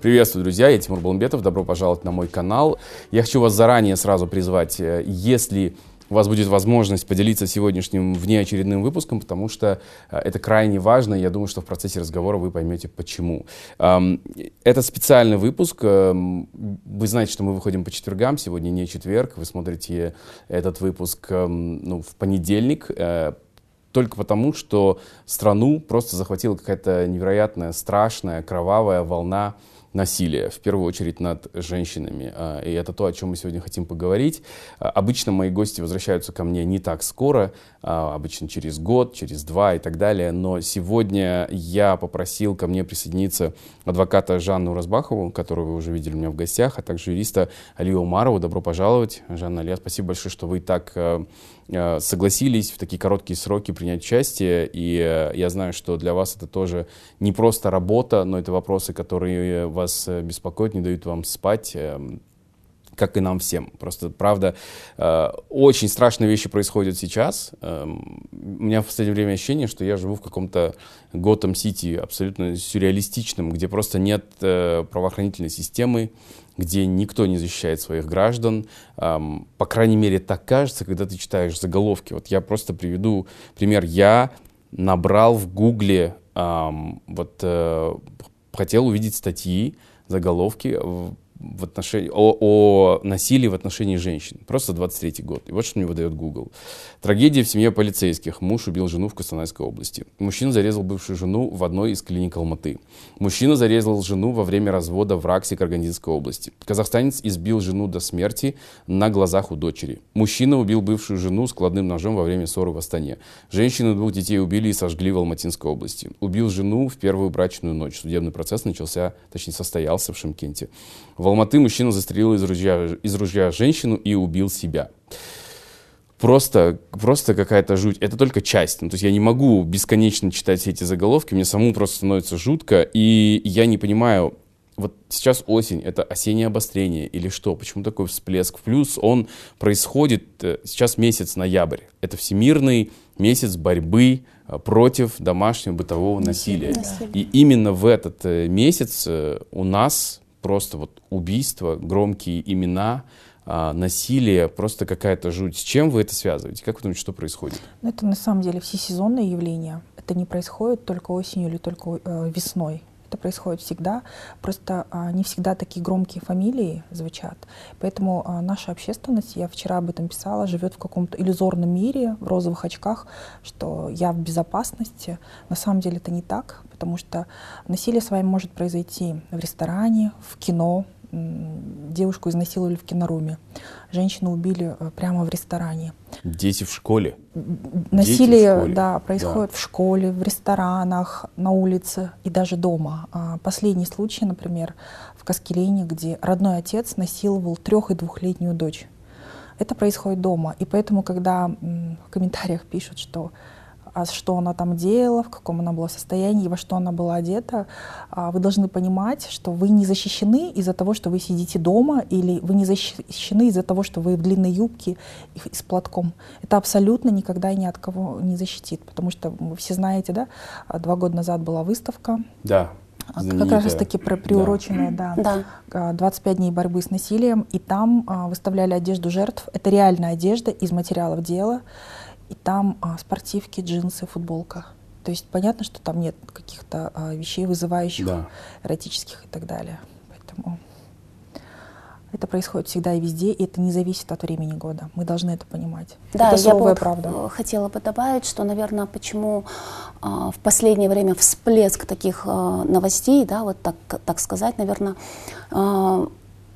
Приветствую, друзья, я Тимур Баламбетов, добро пожаловать на мой канал. Я хочу вас заранее сразу призвать, э, если у вас будет возможность поделиться сегодняшним внеочередным выпуском, потому что э, это крайне важно, и я думаю, что в процессе разговора вы поймете, почему. Это специальный выпуск. Эм, вы знаете, что мы выходим по четвергам, сегодня не четверг, вы смотрите этот выпуск эм, ну, в понедельник, э, только потому, что страну просто захватила какая-то невероятная, страшная, кровавая волна насилия, в первую очередь над женщинами. А, и это то, о чем мы сегодня хотим поговорить. А, обычно мои гости возвращаются ко мне не так скоро, а, обычно через год, через два и так далее. Но сегодня я попросил ко мне присоединиться адвоката Жанну Разбахову, которую вы уже видели у меня в гостях, а также юриста Алию Умарову. Добро пожаловать, Жанна Алия. Спасибо большое, что вы так согласились в такие короткие сроки принять участие. И я знаю, что для вас это тоже не просто работа, но это вопросы, которые вас э, беспокоят, не дают вам спать, эм, как и нам всем. Просто, правда, э, очень страшные вещи происходят сейчас. Эм, у меня в последнее время ощущение, что я живу в каком-то Готэм-Сити абсолютно сюрреалистичном, где просто нет э, правоохранительной системы, где никто не защищает своих граждан. Эм, по крайней мере, так кажется, когда ты читаешь заголовки. Вот я просто приведу пример. Я набрал в Гугле вот хотел увидеть статьи, заголовки в отношении, о, о насилии в отношении женщин. Просто 23 год. И вот что мне выдает Google. Трагедия в семье полицейских. Муж убил жену в Костанайской области. Мужчина зарезал бывшую жену в одной из клиник Алматы. Мужчина зарезал жену во время развода в Раксе Каргандинской области. Казахстанец избил жену до смерти на глазах у дочери. Мужчина убил бывшую жену складным ножом во время ссоры в Астане. Женщину двух детей убили и сожгли в Алматинской области. Убил жену в первую брачную ночь. Судебный процесс начался, точнее состоялся в Шимкенте. В Алматы мужчина застрелил из ружья, из ружья женщину и убил себя. Просто, просто какая-то жуть. Это только часть. Ну, то есть я не могу бесконечно читать все эти заголовки, мне самому просто становится жутко, и я не понимаю, вот сейчас осень, это осеннее обострение или что? Почему такой всплеск? Плюс он происходит, э, сейчас месяц ноябрь. Это всемирный месяц борьбы э, против домашнего бытового насилия. насилия. И именно в этот э, месяц у нас просто вот убийства, громкие имена, а, насилие, просто какая-то жуть. С чем вы это связываете? Как вы думаете, что происходит? Ну, это на самом деле всесезонное явление. Это не происходит только осенью или только э, весной. Это происходит всегда. Просто а, не всегда такие громкие фамилии звучат. Поэтому а, наша общественность, я вчера об этом писала, живет в каком-то иллюзорном мире, в розовых очках, что я в безопасности. На самом деле это не так, потому что насилие с вами может произойти в ресторане, в кино, девушку изнасиловали в киноруме, женщину убили э, прямо в ресторане. Дети в школе? Насилие, в школе. да, происходит да. в школе, в ресторанах, на улице и даже дома. А, последний случай, например, в Каскелене, где родной отец насиловал трех- и двухлетнюю дочь. Это происходит дома. И поэтому, когда в комментариях пишут, что а что она там делала, в каком она была состоянии, во что она была одета, а, вы должны понимать, что вы не защищены из-за того, что вы сидите дома, или вы не защищены из-за того, что вы в длинной юбке и с платком. Это абсолютно никогда ни от кого не защитит, потому что вы все знаете, да, а, два года назад была выставка. Да. Знаменитая. Как раз таки про приуроченная, да. да. 25 дней борьбы с насилием, и там выставляли одежду жертв. Это реальная одежда из материалов дела и там а, спортивки, джинсы, футболка. То есть понятно, что там нет каких-то а, вещей, вызывающих да. эротических и так далее. Поэтому это происходит всегда и везде, и это не зависит от времени года. Мы должны это понимать. Да, это я бы правда. хотела бы добавить, что, наверное, почему э, в последнее время всплеск таких э, новостей, да, вот так, так сказать, наверное, э,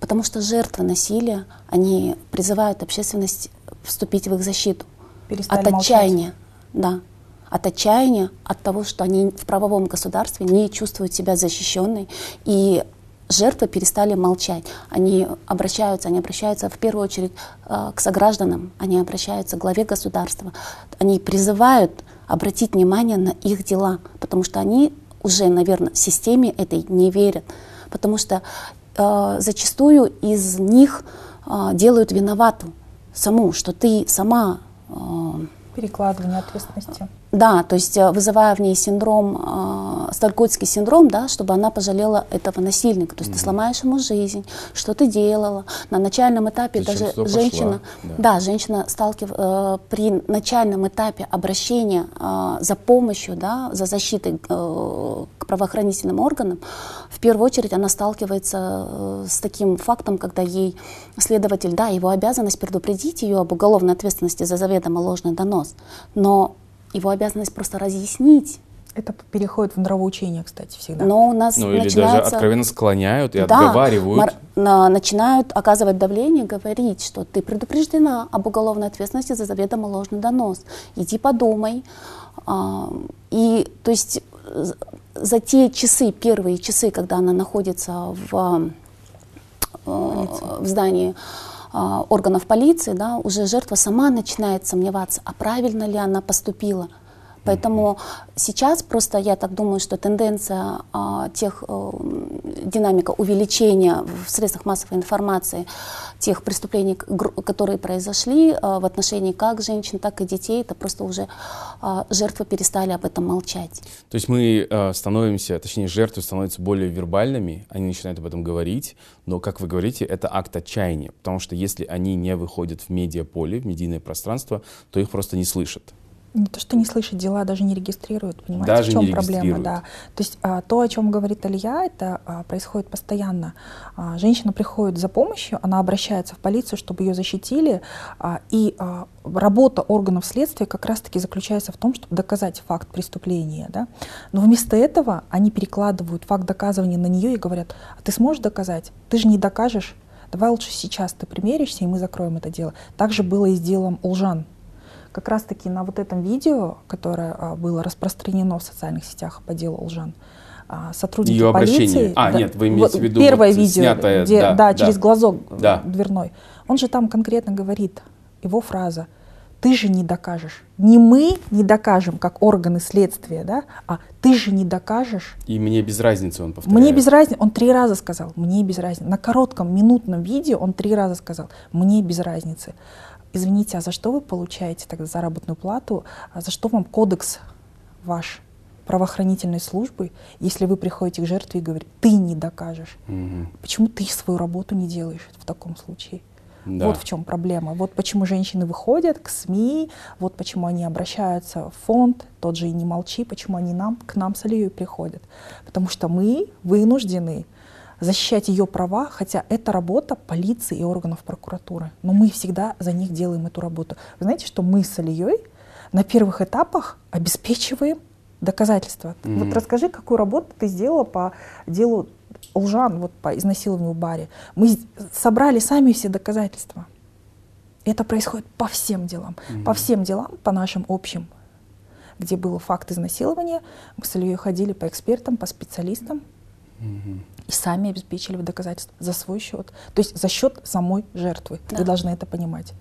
потому что жертвы насилия, они призывают общественность вступить в их защиту перестали от отчаяния, да, от отчаяния, от того, что они в правовом государстве не чувствуют себя защищенной, и жертвы перестали молчать. Они обращаются, они обращаются в первую очередь э, к согражданам, они обращаются к главе государства, они призывают обратить внимание на их дела, потому что они уже, наверное, в системе этой не верят, потому что э, зачастую из них э, делают виновату саму, что ты сама Перекладывание ответственности. Да, то есть э, вызывая в ней синдром э, стокгольмский синдром, да, чтобы она пожалела этого насильника. То есть mm-hmm. ты сломаешь ему жизнь, что ты делала. На начальном этапе Зачем даже женщина, да. да, женщина сталкив, э, при начальном этапе обращения э, за помощью, да, за защитой э, к правоохранительным органам, в первую очередь она сталкивается э, с таким фактом, когда ей следователь, да, его обязанность предупредить ее об уголовной ответственности за заведомо ложный донос, но его обязанность просто разъяснить это переходит в нравоучение, кстати, всегда. Но у нас ну, или даже откровенно склоняют и да, отговаривают. На, начинают оказывать давление, говорить, что ты предупреждена об уголовной ответственности за заведомо ложный донос. Иди подумай. А, и то есть за те часы, первые часы, когда она находится в, э, в здании органов полиции, да, уже жертва сама начинает сомневаться, а правильно ли она поступила. Поэтому сейчас просто я так думаю, что тенденция а, тех, а, динамика увеличения в средствах массовой информации тех преступлений, которые произошли а, в отношении как женщин, так и детей, это просто уже а, жертвы перестали об этом молчать. То есть мы а, становимся, точнее жертвы становятся более вербальными, они начинают об этом говорить, но, как вы говорите, это акт отчаяния, потому что если они не выходят в медиаполе, в медийное пространство, то их просто не слышат. Не то, что не слышат, дела даже не регистрируют, понимаете, даже в чем проблема, да. То есть а, то, о чем говорит Илья, это а, происходит постоянно. А, женщина приходит за помощью, она обращается в полицию, чтобы ее защитили, а, и а, работа органов следствия как раз-таки заключается в том, чтобы доказать факт преступления, да. Но вместо этого они перекладывают факт доказывания на нее и говорят, а ты сможешь доказать? Ты же не докажешь. Давай лучше сейчас ты примеришься, и мы закроем это дело. Так же было и с делом Улжан как раз-таки на вот этом видео, которое а, было распространено в социальных сетях по делу Лжан, а, сотрудники Ее полиции... А, да, нет, вы имеете вот, в виду Первое вот видео, снятое, где, да, да, да, через глазок да. дверной. Он же там конкретно говорит, его фраза, ты же не докажешь. Не мы не докажем, как органы следствия, да, а ты же не докажешь. И мне без разницы он повторяет. Мне без разницы. Он три раза сказал, мне без разницы. На коротком минутном видео он три раза сказал, мне без разницы извините, а за что вы получаете тогда заработную плату, а за что вам кодекс ваш правоохранительной службы, если вы приходите к жертве и говорите, ты не докажешь. Угу. Почему ты свою работу не делаешь в таком случае? Да. Вот в чем проблема. Вот почему женщины выходят к СМИ, вот почему они обращаются в фонд, тот же и не молчи, почему они нам, к нам с Алией приходят. Потому что мы вынуждены защищать ее права, хотя это работа полиции и органов прокуратуры. Но мы всегда за них делаем эту работу. Вы знаете, что мы с Алией на первых этапах обеспечиваем доказательства. Mm-hmm. Вот расскажи, какую работу ты сделала по делу Лжан, вот по изнасилованию в баре. Мы собрали сами все доказательства. Это происходит по всем делам. Mm-hmm. По всем делам, по нашим общим, где был факт изнасилования, мы с Ильей ходили по экспертам, по специалистам. И сами обеспечили доказательства за свой счет. То есть за счет самой жертвы. Да. Вы должны это понимать.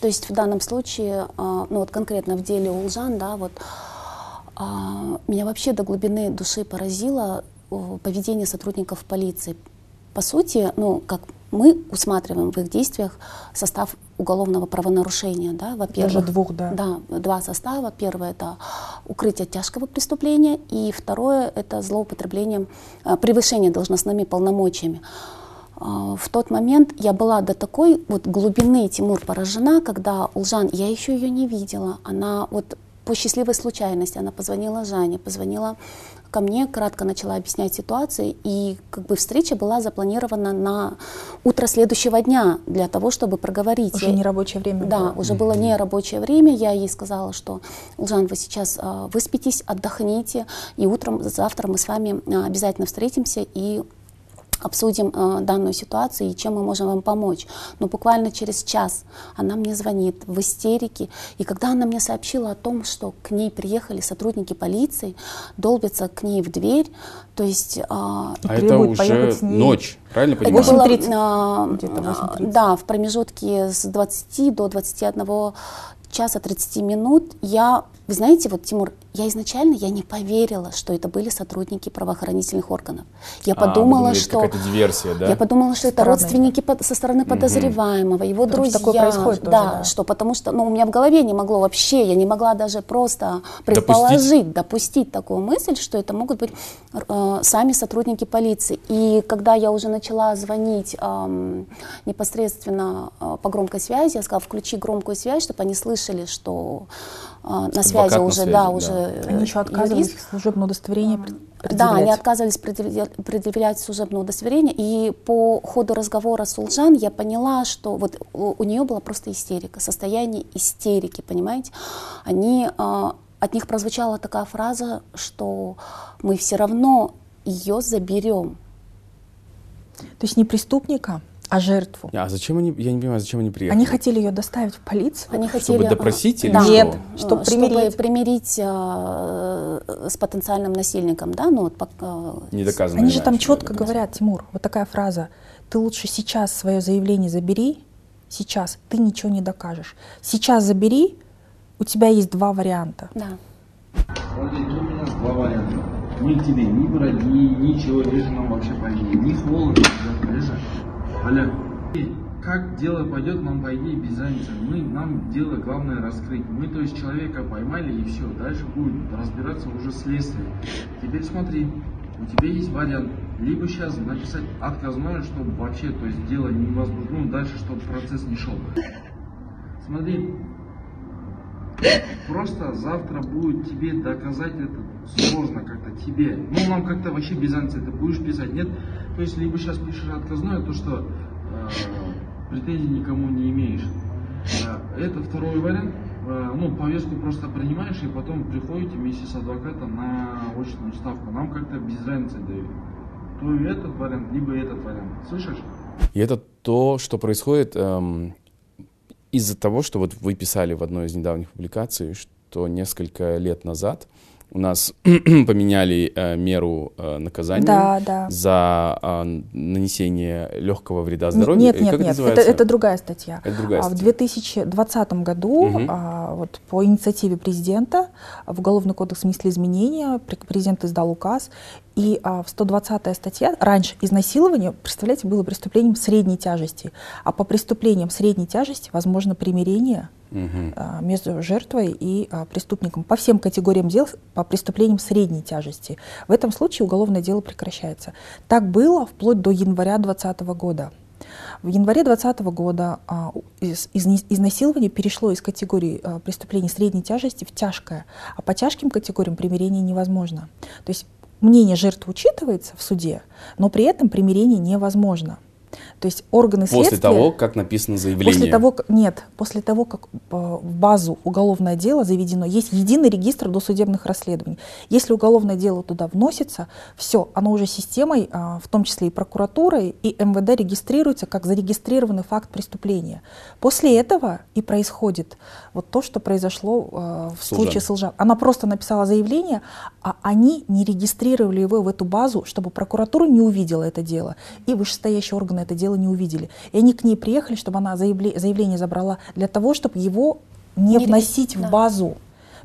То есть в данном случае, а, ну вот конкретно в деле Улжан, да, вот а, меня вообще до глубины души поразило поведение сотрудников полиции. По сути, ну, как мы усматриваем в их действиях состав уголовного правонарушения. Да, во-первых, Даже двух, да. Да, два состава. Первое – это укрытие тяжкого преступления, и второе – это злоупотребление, э, превышение должностными полномочиями. Э, в тот момент я была до такой вот глубины, Тимур, поражена, когда Улжан, я еще ее не видела, она вот по счастливой случайности, она позвонила Жане, позвонила ко мне, кратко начала объяснять ситуацию, и как бы встреча была запланирована на утро следующего дня для того, чтобы проговорить. Уже не рабочее время. Да, было. уже было не рабочее время. Я ей сказала, что, Улжан, вы сейчас э, выспитесь, отдохните, и утром завтра мы с вами а, обязательно встретимся и обсудим э, данную ситуацию и чем мы можем вам помочь. Но буквально через час она мне звонит в истерике. И когда она мне сообщила о том, что к ней приехали сотрудники полиции, долбятся к ней в дверь, то есть... Э, а это уже ночь, правильно понимаю? Это было, э, да, в промежутке с 20 до 21 часа 30 минут. Я, вы знаете, вот, Тимур, я изначально я не поверила, что это были сотрудники правоохранительных органов. Я а, подумала, думали, что это диверсия, да? Я подумала, что это родственники под, со стороны подозреваемого, угу. его потому друзья. Что такое происходит да, тоже, да, что потому что, ну, у меня в голове не могло вообще, я не могла даже просто предположить, допустить, допустить такую мысль, что это могут быть э, сами сотрудники полиции. И когда я уже начала звонить э, непосредственно э, по громкой связи, я сказала, включи громкую связь, чтобы они слышали, что на связи уже, связи, да, уже. Да. Они еще отказывались юрист. служебное удостоверение Да, они отказывались предъявлять служебное удостоверение, и по ходу разговора с Улжан я поняла, что вот у, у нее была просто истерика, состояние истерики, понимаете? Они, а, от них прозвучала такая фраза, что мы все равно ее заберем. То есть не преступника, а жертву. А зачем они, я не понимаю, зачем они приехали? Они хотели ее доставить в полицию? Они хотели, чтобы допросить или да, что? Нет, чтобы примирить, чтобы примирить э, с потенциальным насильником, да, ну вот пока... Не доказано. Они же там четко говорят, Тимур, вот такая фраза, ты лучше сейчас свое заявление забери, сейчас, ты ничего не докажешь. Сейчас забери, у тебя есть два варианта. Да. Смотри, у меня два варианта. Ни к тебе, ни враги, ничего, лежи нам вообще по ни холодно, лежи. Аля, как дело пойдет, нам по идее без разницы. Мы, нам дело главное раскрыть. Мы, то есть, человека поймали и все. Дальше будет разбираться уже следствие. Теперь смотри, у тебя есть вариант. Либо сейчас написать отказное, чтобы вообще, то есть, дело не возбуждено, дальше, чтобы процесс не шел. Смотри, просто завтра будет тебе доказать это сложно как-то тебе. Ну, нам как-то вообще разницы, ты будешь писать, нет? То есть, либо сейчас пишешь отказное, то что э, претензий никому не имеешь. Э, это второй вариант. Э, ну, повестку просто принимаешь и потом приходите вместе с адвокатом на очную ставку. Нам как-то без разницы дают. То этот вариант, либо этот вариант. Слышишь? И это то, что происходит эм, из-за того, что вот вы писали в одной из недавних публикаций, что несколько лет назад у нас поменяли э, меру э, наказания да, да. за э, нанесение легкого вреда здоровью. Нет, нет, нет, это, это другая статья. Это другая статья. В 2020 году угу. а, вот, по инициативе президента в Уголовный кодекс внесли изменения, президент издал указ, и а, в 120 статья, раньше изнасилование, представляете, было преступлением средней тяжести, а по преступлениям средней тяжести возможно примирение угу. а, между жертвой и а, преступником. По всем категориям дел, по преступлениям средней тяжести. В этом случае уголовное дело прекращается. Так было вплоть до января 2020 года. В январе 2020 года а, из, из, изнасилование перешло из категории а, преступлений средней тяжести в тяжкое, а по тяжким категориям примирение невозможно. То есть мнение жертвы учитывается в суде, но при этом примирение невозможно. То есть органы после следствия... После того, как написано заявление? После того, нет, после того, как э, в базу уголовное дело заведено, есть единый регистр досудебных расследований. Если уголовное дело туда вносится, все, оно уже системой, а, в том числе и прокуратурой, и МВД регистрируется как зарегистрированный факт преступления. После этого и происходит вот то, что произошло э, в Сулжан. случае с Илжан. Она просто написала заявление, а они не регистрировали его в эту базу, чтобы прокуратура не увидела это дело, и вышестоящие органы это дело не увидели. И они к ней приехали, чтобы она заявле, заявление забрала для того, чтобы его не, не вносить да. в базу.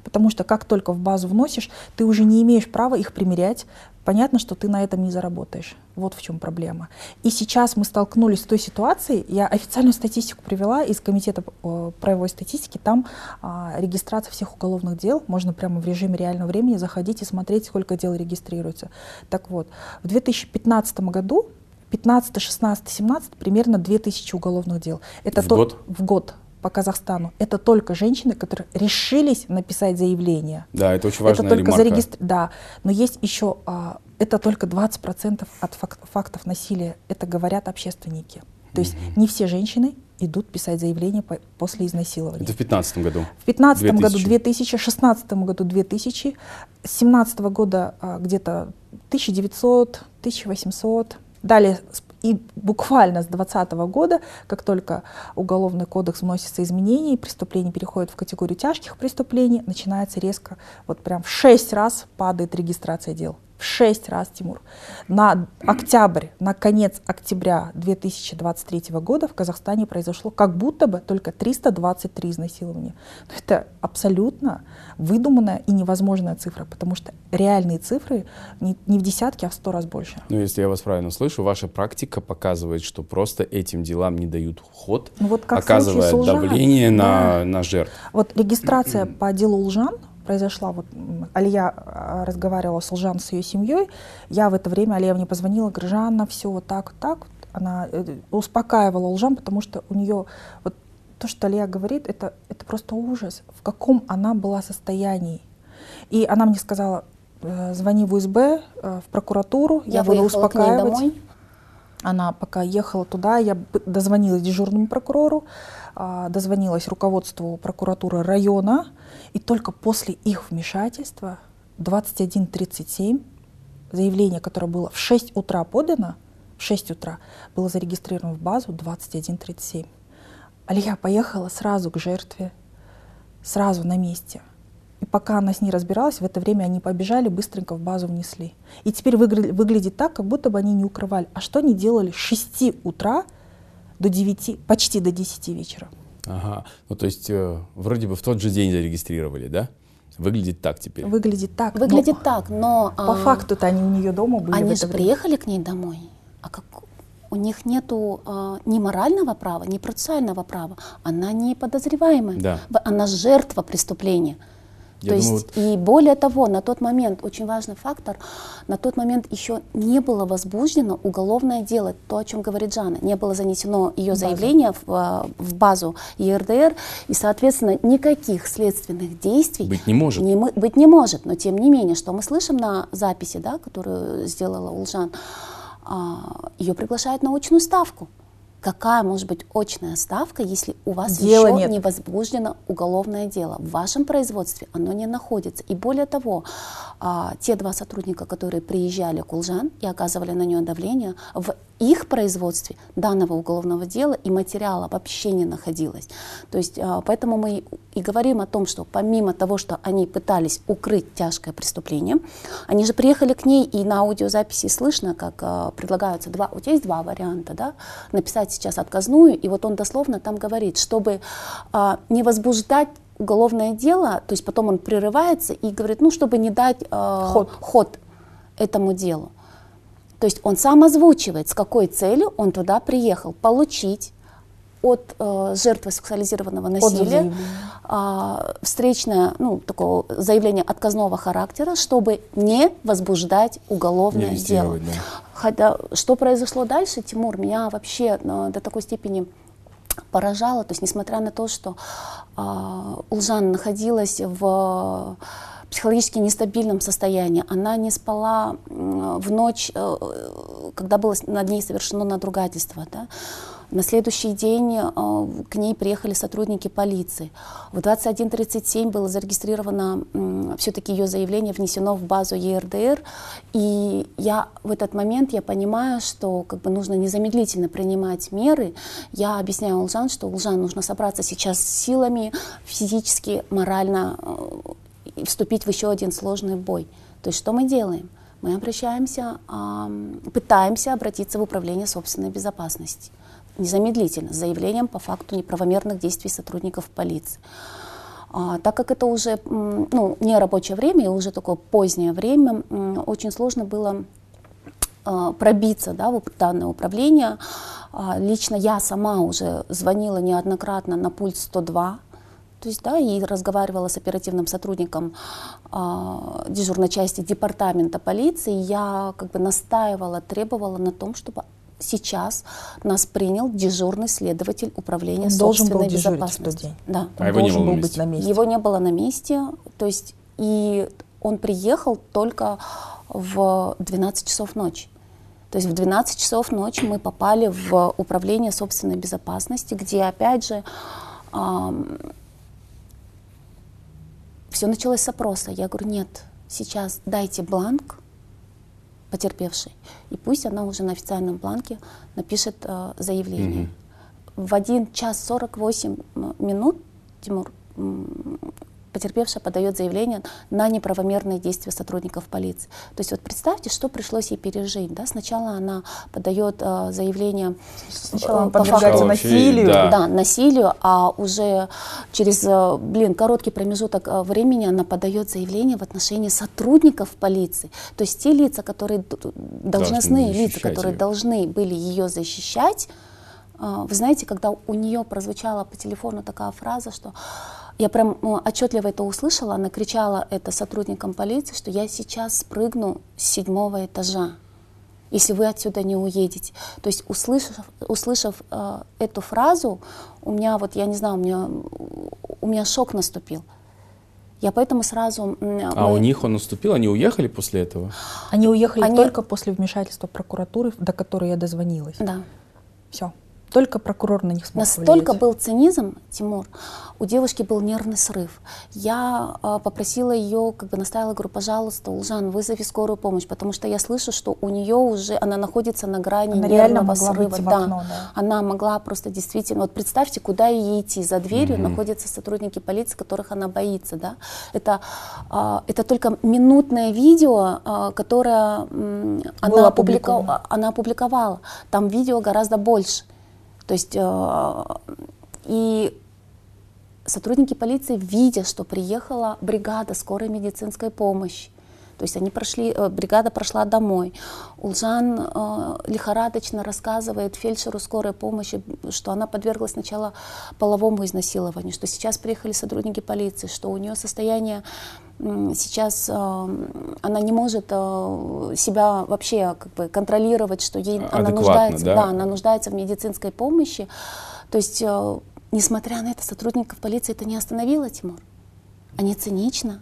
Потому что как только в базу вносишь, ты уже не имеешь права их примерять. Понятно, что ты на этом не заработаешь. Вот в чем проблема. И сейчас мы столкнулись с той ситуацией, я официальную статистику привела из Комитета э, правовой статистики, там а, регистрация всех уголовных дел, можно прямо в режиме реального времени заходить и смотреть, сколько дел регистрируется. Так вот, в 2015 году 15, 16, 17 примерно 2000 уголовных дел. Это в то, год? В год по Казахстану. Это только женщины, которые решились написать заявление. Да, это очень важная это только ремарка. Зарегистр... Да, но есть еще, а, это только 20% от фак... фактов насилия, это говорят общественники. То есть mm-hmm. не все женщины идут писать заявление по, после изнасилования. Это в 2015 году? В 2015 году 2000, в 2016 году 2000, с 2017 года а, где-то 1900, 1800, Далее, и буквально с 2020 года, как только Уголовный кодекс вносится изменения, и преступление переходит в категорию тяжких преступлений, начинается резко, вот прям в шесть раз падает регистрация дел. В шесть раз, Тимур. На октябрь, на конец октября 2023 года в Казахстане произошло как будто бы только 323 изнасилования. Но это абсолютно выдуманная и невозможная цифра, потому что реальные цифры не, не в десятки, а в сто раз больше. Ну, если я вас правильно слышу, ваша практика показывает, что просто этим делам не дают ход, ну, вот оказывая давление да. на, на жертв. Вот регистрация по делу Лжан произошла, вот Алия а, разговаривала с Лжан, с ее семьей, я в это время, Алия мне позвонила, говорит, Жанна, все вот так, вот так, она э, успокаивала Лжан, потому что у нее вот то, что Алия говорит, это, это просто ужас, в каком она была состоянии. И она мне сказала, э, звони в УСБ, э, в прокуратуру, я, я буду успокаивать. домой. Она пока ехала туда, я дозвонилась дежурному прокурору, дозвонилась руководству прокуратуры района, и только после их вмешательства 21.37 заявление, которое было в 6 утра подано, в 6 утра, было зарегистрировано в базу 21.37. Алия поехала сразу к жертве, сразу на месте. И пока она с ней разбиралась, в это время они побежали, быстренько в базу внесли. И теперь выгля- выглядит так, как будто бы они не укрывали. А что они делали с 6 утра до 9, почти до 10 вечера? Ага, ну то есть э, вроде бы в тот же день зарегистрировали, да? Выглядит так теперь. Выглядит так. Выглядит но, так, но... По а, факту-то они у нее дома были. Они же время. приехали к ней домой. А как у них нету а, ни морального права, ни процессуального права. Она не подозреваемая. Да. Она жертва преступления. Я То думаю, есть, и более того, на тот момент, очень важный фактор, на тот момент еще не было возбуждено уголовное дело, то, о чем говорит Жанна, не было занесено ее базу. заявление в, а, в базу ЕРДР, и, соответственно, никаких следственных действий быть не может. Не, быть не может. Но, тем не менее, что мы слышим на записи, да, которую сделала Улжан, а, ее приглашают на очную ставку какая может быть очная ставка, если у вас Дела еще нет. не возбуждено уголовное дело. В вашем производстве оно не находится. И более того, а, те два сотрудника, которые приезжали к Улжан и оказывали на нее давление, в их производстве данного уголовного дела и материала вообще не находилось. То есть а, поэтому мы и говорим о том, что помимо того, что они пытались укрыть тяжкое преступление, они же приехали к ней и на аудиозаписи слышно, как а, предлагаются два, у тебя есть два варианта, да, написать сейчас отказную, и вот он дословно там говорит, чтобы а, не возбуждать уголовное дело, то есть потом он прерывается и говорит, ну, чтобы не дать ход. ход этому делу. То есть он сам озвучивает, с какой целью он туда приехал. Получить от э, жертвы сексуализированного насилия э, встречное, ну, такое заявление отказного характера, чтобы не возбуждать уголовное не дело. Да. Хотя, что произошло дальше, Тимур, меня вообще э, до такой степени поражало, то есть несмотря на то, что э, Улжан находилась в психологически нестабильном состоянии. Она не спала в ночь, э, когда было над ней совершено надругательство. Да? На следующий день э, к ней приехали сотрудники полиции. В 21.37 было зарегистрировано все-таки ее заявление, внесено в базу ЕРДР. И я в этот момент я понимаю, что как бы нужно незамедлительно принимать меры. Я объясняю Улжан, что Улжан нужно собраться сейчас силами физически, морально э, вступить в еще один сложный бой. То есть что мы делаем? Мы обращаемся, пытаемся обратиться в управление собственной безопасности незамедлительно с заявлением по факту неправомерных действий сотрудников полиции. А, так как это уже ну, не рабочее время, и уже такое позднее время, очень сложно было а, пробиться да, в данное управление. А, лично я сама уже звонила неоднократно на пульт 102, то есть, да, и разговаривала с оперативным сотрудником э, дежурной части департамента полиции. Я как бы настаивала, требовала на том, чтобы сейчас нас принял дежурный следователь управления Он собственной должен был безопасности. день. Да. А его должен был быть на месте. Его не было на месте, то есть и он приехал только в 12 часов ночи. То есть в 12 часов ночи мы попали в управление собственной безопасности, где опять же все началось с опроса. Я говорю, нет, сейчас дайте бланк потерпевшей, и пусть она уже на официальном бланке напишет э, заявление. Mm-hmm. В 1 час 48 минут, Тимур, потерпевшая подает заявление на неправомерные действия сотрудников полиции. То есть вот представьте, что пришлось ей пережить. Да? Сначала она подает э, заявление Сначала э, по факту насилию. Да. да, насилию, а уже через, э, блин, короткий промежуток э, времени она подает заявление в отношении сотрудников полиции. То есть те лица, которые должностные лица, которые ее. должны были ее защищать, э, вы знаете, когда у нее прозвучала по телефону такая фраза, что я прям ну, отчетливо это услышала, она кричала это сотрудникам полиции, что я сейчас спрыгну с седьмого этажа, если вы отсюда не уедете. То есть услышав, услышав э, эту фразу, у меня вот, я не знаю, у меня, у меня шок наступил. Я поэтому сразу... А мы... у них он наступил? Они уехали после этого? Они уехали Они... только после вмешательства прокуратуры, до которой я дозвонилась. Да. Все. Только прокурор на них смог Настолько влиять. был цинизм, Тимур, у девушки был нервный срыв. Я э, попросила ее, как бы настаивала, говорю, пожалуйста, Улжан, вызови скорую помощь, потому что я слышу, что у нее уже, она находится на грани она нервного срыва. Да. Окно, да. Она могла просто действительно, вот представьте, куда ей идти. За дверью mm-hmm. находятся сотрудники полиции, которых она боится. Да? Это, э, это только минутное видео, э, которое э, она, опубликовала, она опубликовала. Там видео гораздо больше. То есть э, и сотрудники полиции, видя, что приехала бригада скорой медицинской помощи, то есть они прошли, э, бригада прошла домой. Улжан э, лихорадочно рассказывает фельдшеру скорой помощи, что она подверглась сначала половому изнасилованию, что сейчас приехали сотрудники полиции, что у нее состояние сейчас э, она не может э, себя вообще как бы контролировать, что ей она нуждается, да? да, она нуждается в медицинской помощи. То есть, э, несмотря на это, сотрудников полиции это не остановило, Тимур. Они цинично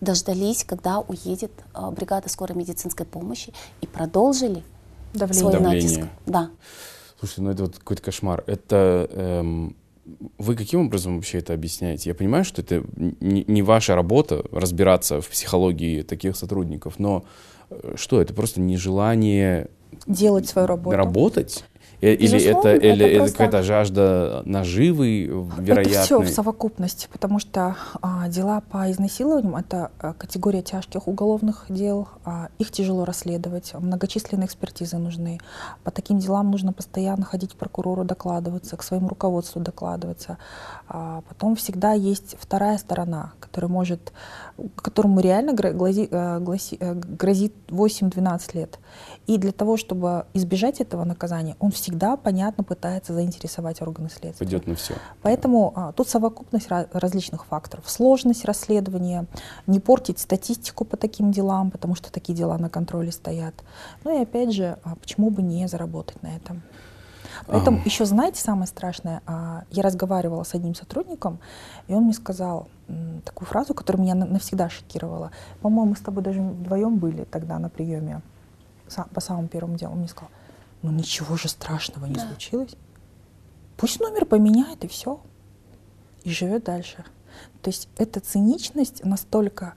дождались, когда уедет бригада скорой медицинской помощи и продолжили Давление. свой Давление. натиск. Да. Слушайте, ну это вот какой-то кошмар. Это эм, вы каким образом вообще это объясняете? Я понимаю, что это не ваша работа разбираться в психологии таких сотрудников, но э, что это просто нежелание делать свою работу, работать? Э, или это, это, или это какая-то жажда наживы, вероятно? Это все в совокупности, потому что а, дела по изнасилованиям — это а, категория тяжких уголовных дел, а, их тяжело расследовать, многочисленные экспертизы нужны. По таким делам нужно постоянно ходить к прокурору докладываться, к своему руководству докладываться. А, потом всегда есть вторая сторона, которая может, которому реально грози, э, грози, э, грозит 8-12 лет. И для того, чтобы избежать этого наказания, он всегда, понятно, пытается заинтересовать органы следствия. Пойдет на все. Поэтому а, тут совокупность различных факторов. Сложность расследования, не портить статистику по таким делам, потому что такие дела на контроле стоят. Ну и опять же, а, почему бы не заработать на этом? Поэтому а. еще, знаете, самое страшное, а, я разговаривала с одним сотрудником, и он мне сказал такую фразу, которая меня навсегда шокировала. По-моему, мы с тобой даже вдвоем были тогда на приеме по самому первому делу, он мне сказал, ну ничего же страшного не да. случилось. Пусть номер поменяет и все. И живет дальше. То есть эта циничность настолько...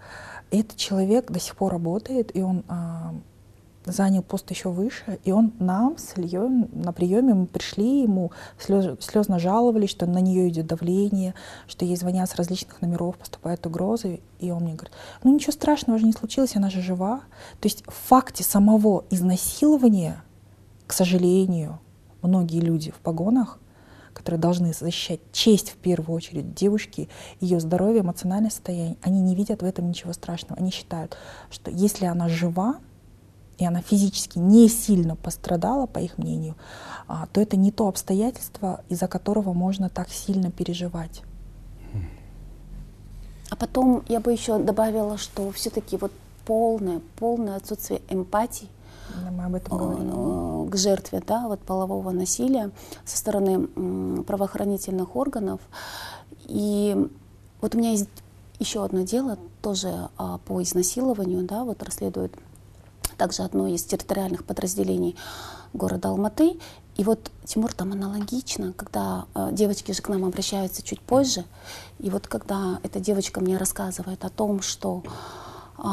Этот человек до сих пор работает, и он а, занял пост еще выше, и он нам с Ильей на приеме мы пришли, ему слез, слезно жаловались, что на нее идет давление, что ей звонят с различных номеров, поступают угрозы, и он мне говорит, ну ничего страшного же не случилось, она же жива. То есть в факте самого изнасилования, к сожалению, многие люди в погонах, которые должны защищать честь в первую очередь девушки, ее здоровье, эмоциональное состояние, они не видят в этом ничего страшного. Они считают, что если она жива, и она физически не сильно пострадала, по их мнению, а, то это не то обстоятельство, из-за которого можно так сильно переживать. А потом я бы еще добавила, что все-таки вот полное, полное отсутствие эмпатии да, мы об этом говорили. к жертве да, вот полового насилия со стороны правоохранительных органов. И вот у меня есть еще одно дело тоже а, по изнасилованию, да, вот расследует также одно из территориальных подразделений города Алматы. И вот, Тимур, там аналогично, когда э, девочки же к нам обращаются чуть позже, и вот когда эта девочка мне рассказывает о том, что э,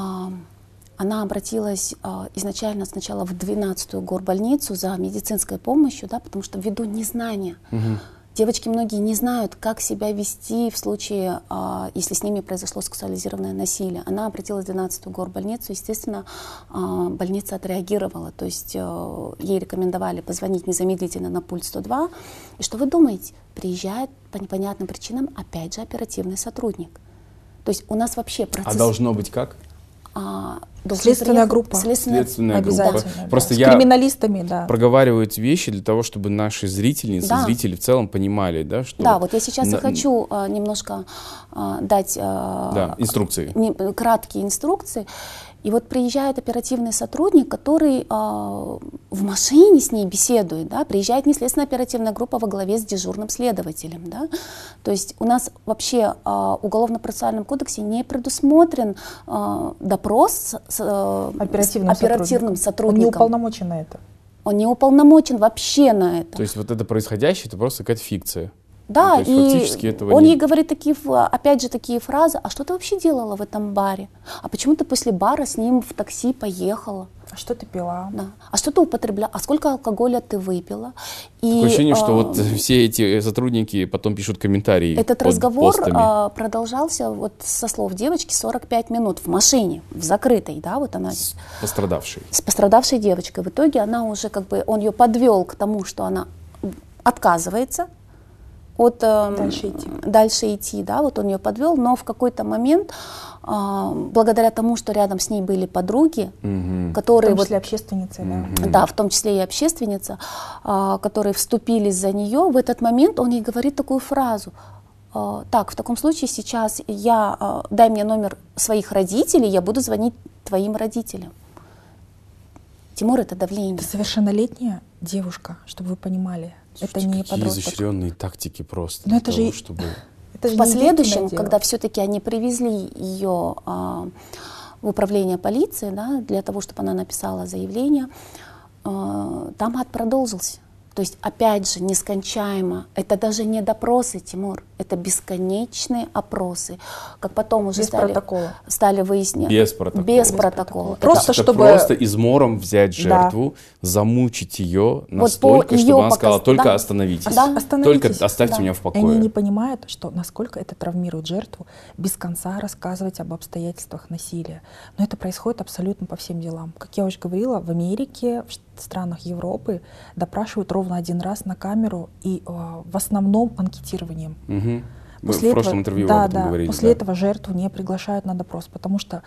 она обратилась э, изначально сначала в 12-ю горбольницу за медицинской помощью, да, потому что ввиду незнания, угу. Девочки многие не знают, как себя вести в случае, а, если с ними произошло сексуализированное насилие. Она обратилась в 12-ю горбольницу, естественно, а, больница отреагировала, то есть э, ей рекомендовали позвонить незамедлительно на пульт 102. И что вы думаете? Приезжает по непонятным причинам опять же оперативный сотрудник. То есть у нас вообще процесс... А должно быть как? Следственная группа. Следственная, Следственная группа. Да. Просто С я криминалистами, да. проговариваю эти вещи для того, чтобы наши зрительницы, да. зрители в целом понимали, да, что... Да, вот я сейчас на... и хочу а, немножко а, дать... А, да, инструкции. Не, краткие инструкции. И вот приезжает оперативный сотрудник, который э, в машине с ней беседует, да, приезжает неследственная оперативная группа во главе с дежурным следователем. Да. То есть у нас вообще э, в Уголовно-процессуальном кодексе не предусмотрен э, допрос с э, оперативным, с оперативным сотрудником. Он не уполномочен на это. Он не уполномочен вообще на это. То есть вот это происходящее, это просто какая-то фикция. Да, ну, и он не... ей говорит такие, опять же, такие фразы, а что ты вообще делала в этом баре? А почему ты после бара с ним в такси поехала? А что ты пила? Да. А что ты употребляла? А сколько алкоголя ты выпила? И, Такое ощущение, а, что вот все эти сотрудники потом пишут комментарии. Этот под разговор а, продолжался вот со слов девочки 45 минут в машине, в закрытой, да, вот она. С пострадавшей. С пострадавшей девочкой. В итоге она уже как бы, он ее подвел к тому, что она отказывается от э, дальше идти. дальше идти, да, вот он ее подвел, но в какой-то момент, э, благодаря тому, что рядом с ней были подруги, угу. которые в том числе вот, общественницы, угу. да, да, в том числе и общественница, э, которые вступились за нее, в этот момент он ей говорит такую фразу: э, так, в таком случае сейчас я э, дай мне номер своих родителей, я буду звонить твоим родителям. Тимур, это давление. Это совершеннолетняя девушка, чтобы вы понимали. Слушайте, это не какие подросток. изощренные тактики просто. Но это того, же, чтобы... это же в последующем, когда все-таки они привезли ее а, в управление полиции, да, для того, чтобы она написала заявление, а, там ад продолжился. То есть, опять же, нескончаемо. Это даже не допросы, Тимур, это бесконечные опросы. Как потом уже без стали, протокола. стали выяснять. Без протокола. Без, протокола. Просто это чтобы... Просто измором взять жертву, да. замучить ее настолько, вот чтобы она сказала, только да. остановитесь. Да. Только оставьте да. меня в покое. Они не понимают, что насколько это травмирует жертву, без конца рассказывать об обстоятельствах насилия. Но это происходит абсолютно по всем делам. Как я уже говорила, в Америке, в странах Европы допрашивают ровно один раз на камеру и э, в основном анкетированием. Угу. После в этого, прошлом интервью да, об этом да, говорили. После да. этого жертву не приглашают на допрос, потому что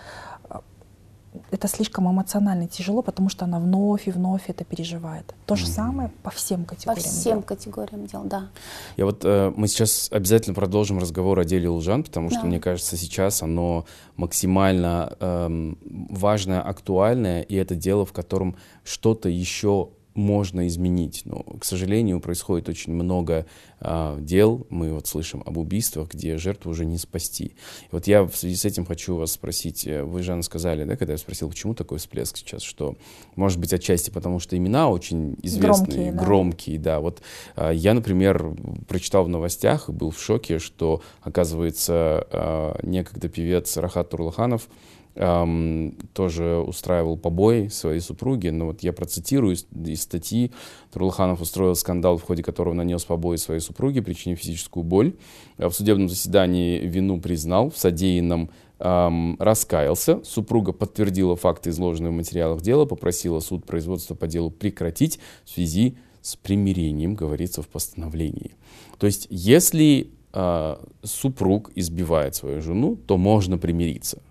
это слишком эмоционально тяжело, потому что она вновь и вновь это переживает. То же самое по всем категориям. По всем дел. категориям дел, да. Я вот э, мы сейчас обязательно продолжим разговор о деле Лжан, потому что да. мне кажется сейчас оно максимально э, важное, актуальное, и это дело, в котором что-то еще можно изменить. Но, к сожалению, происходит очень много а, дел. Мы вот слышим об убийствах, где жертву уже не спасти. И вот я в связи с этим хочу вас спросить. Э, вы, Жанна, сказали, да, когда я спросил, почему такой всплеск сейчас, что, может быть, отчасти потому, что имена очень известные, громкие. Да. громкие да. Вот а, я, например, прочитал в новостях и был в шоке, что, оказывается, а, некогда певец Рахат Турлаханов эм, тоже устраивал побои своей супруги. Но вот я процитирую из, из статьи. Турлаханов устроил скандал, в ходе которого нанес побои своей супруге, причинив физическую боль. В судебном заседании вину признал, в содеянном эм, раскаялся. Супруга подтвердила факты, изложенные в материалах дела, попросила суд производства по делу прекратить в связи с примирением, говорится в постановлении. То есть, если э, супруг избивает свою жену, то можно примириться.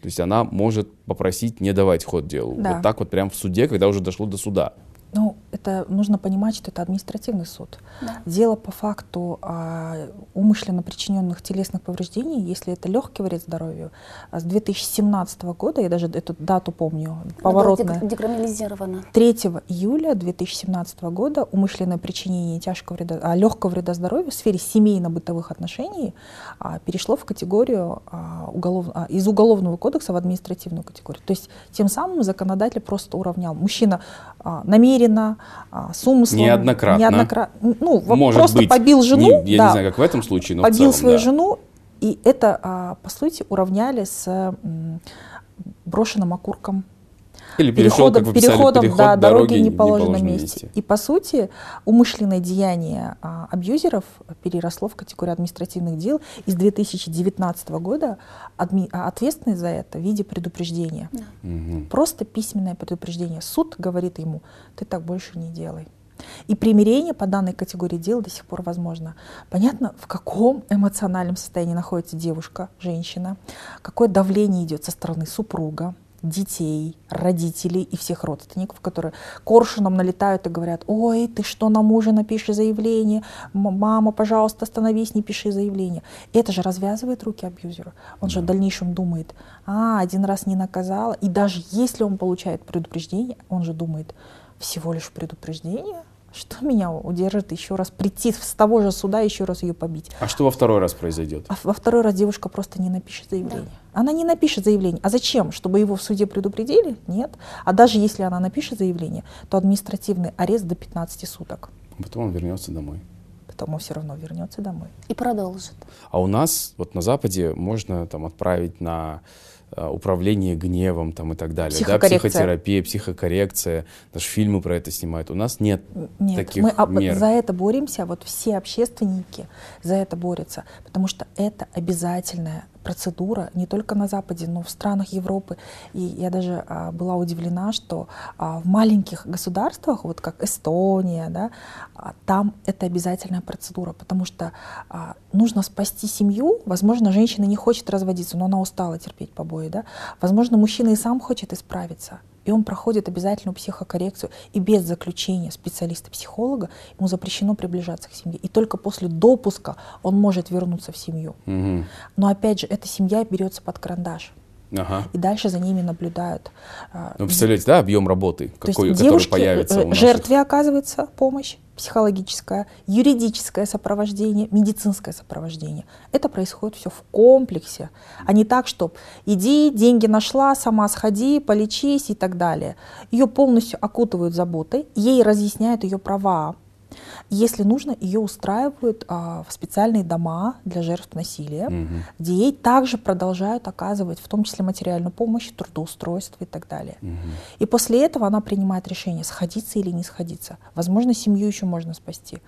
То есть она может попросить не давать ход делу. Да. Вот так вот прям в суде, когда уже дошло до суда. Ну, это нужно понимать, что это административный суд. Да. Дело по факту а, умышленно причиненных телесных повреждений, если это легкий вред здоровью, а с 2017 года, я даже эту дату помню, поворотная. Декриминализировано. 3 июля 2017 года умышленное причинение тяжкого вреда, а, легкого вреда здоровью в сфере семейно-бытовых отношений а, перешло в категорию а, уголов, а, из уголовного кодекса в административную категорию. То есть тем самым законодатель просто уравнял. Мужчина а, намеренно намеренно, а, с умыслом. Неоднократно. Неоднократно. Ну, Может просто быть. побил жену. Не, я да, не знаю, как в этом случае, но Побил целом, свою да. жену, и это, а, по сути, уравняли с брошенным окурком. Или перешел, переходом, как переходом переход да, дороги, дороги не положено месте. месте. И по сути умышленное деяние а, абьюзеров переросло в категорию административных дел. И с 2019 года адми, а, ответственность за это в виде предупреждения. Да. Угу. Просто письменное предупреждение. Суд говорит ему, ты так больше не делай. И примирение по данной категории дел до сих пор возможно. Понятно, в каком эмоциональном состоянии находится девушка, женщина, какое давление идет со стороны супруга, детей, родителей и всех родственников, которые коршуном налетают и говорят, ой, ты что на мужа напиши заявление, мама, пожалуйста, остановись, не пиши заявление. Это же развязывает руки абьюзера. Он же в дальнейшем думает, а, один раз не наказала, и даже если он получает предупреждение, он же думает, всего лишь предупреждение, что меня удержит еще раз прийти с того же суда еще раз ее побить. А что во второй раз произойдет? А во второй раз девушка просто не напишет заявление. Да. Она не напишет заявление. А зачем? Чтобы его в суде предупредили? Нет. А даже если она напишет заявление, то административный арест до 15 суток. А потом он вернется домой. Потом он все равно вернется домой. И продолжит. А у нас, вот на Западе, можно там отправить на управление гневом там, и так далее. Да, психотерапия, психокоррекция. Даже фильмы про это снимают. У нас нет, нет таких мы об, мер. За это боремся, вот все общественники за это борются, потому что это обязательная процедура не только на Западе, но в странах Европы. И я даже а, была удивлена, что а, в маленьких государствах, вот как Эстония, да, а, там это обязательная процедура, потому что а, нужно спасти семью. Возможно, женщина не хочет разводиться, но она устала терпеть побои. Да? Возможно, мужчина и сам хочет исправиться и он проходит обязательную психокоррекцию, и без заключения специалиста-психолога ему запрещено приближаться к семье. И только после допуска он может вернуться в семью. Угу. Но опять же, эта семья берется под карандаш. Ага. И дальше за ними наблюдают. А, ну, представляете, да, объем работы, какой, который девушки, появится у наших... жертве оказывается помощь психологическое, юридическое сопровождение, медицинское сопровождение. Это происходит все в комплексе, а не так, что иди, деньги нашла, сама сходи, полечись и так далее. Ее полностью окутывают заботой, ей разъясняют ее права, если нужно, ее устраивают а, в специальные дома для жертв насилия, угу. где ей также продолжают оказывать, в том числе материальную помощь, трудоустройство и так далее. Угу. И после этого она принимает решение, сходиться или не сходиться. Возможно, семью еще можно спасти,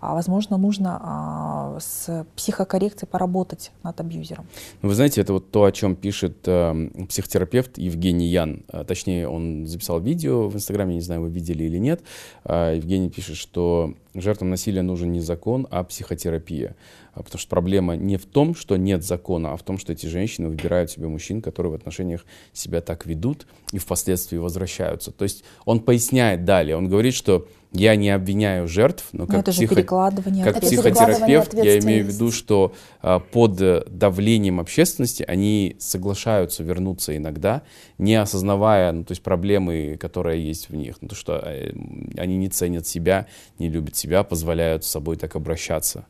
а возможно, нужно а, с психокоррекцией поработать над абьюзером. Ну, вы знаете, это вот то, о чем пишет э, психотерапевт Евгений Ян. А, точнее, он записал видео в Инстаграме, не знаю, вы видели или нет. А, Евгений пишет, что жертвам насилия нужен не закон, а психотерапия. А потому что проблема не в том, что нет закона, а в том, что эти женщины выбирают себе мужчин, которые в отношениях себя так ведут и впоследствии возвращаются. То есть он поясняет далее, он говорит, что я не обвиняю жертв, но, как, это психо... перекладывание как психотерапевт я имею в виду, что а, под давлением общественности они соглашаются вернуться иногда, не осознавая ну, то есть проблемы, которые есть в них. Ну, то, что э, они не ценят себя, не любят себя, позволяют с собой так обращаться.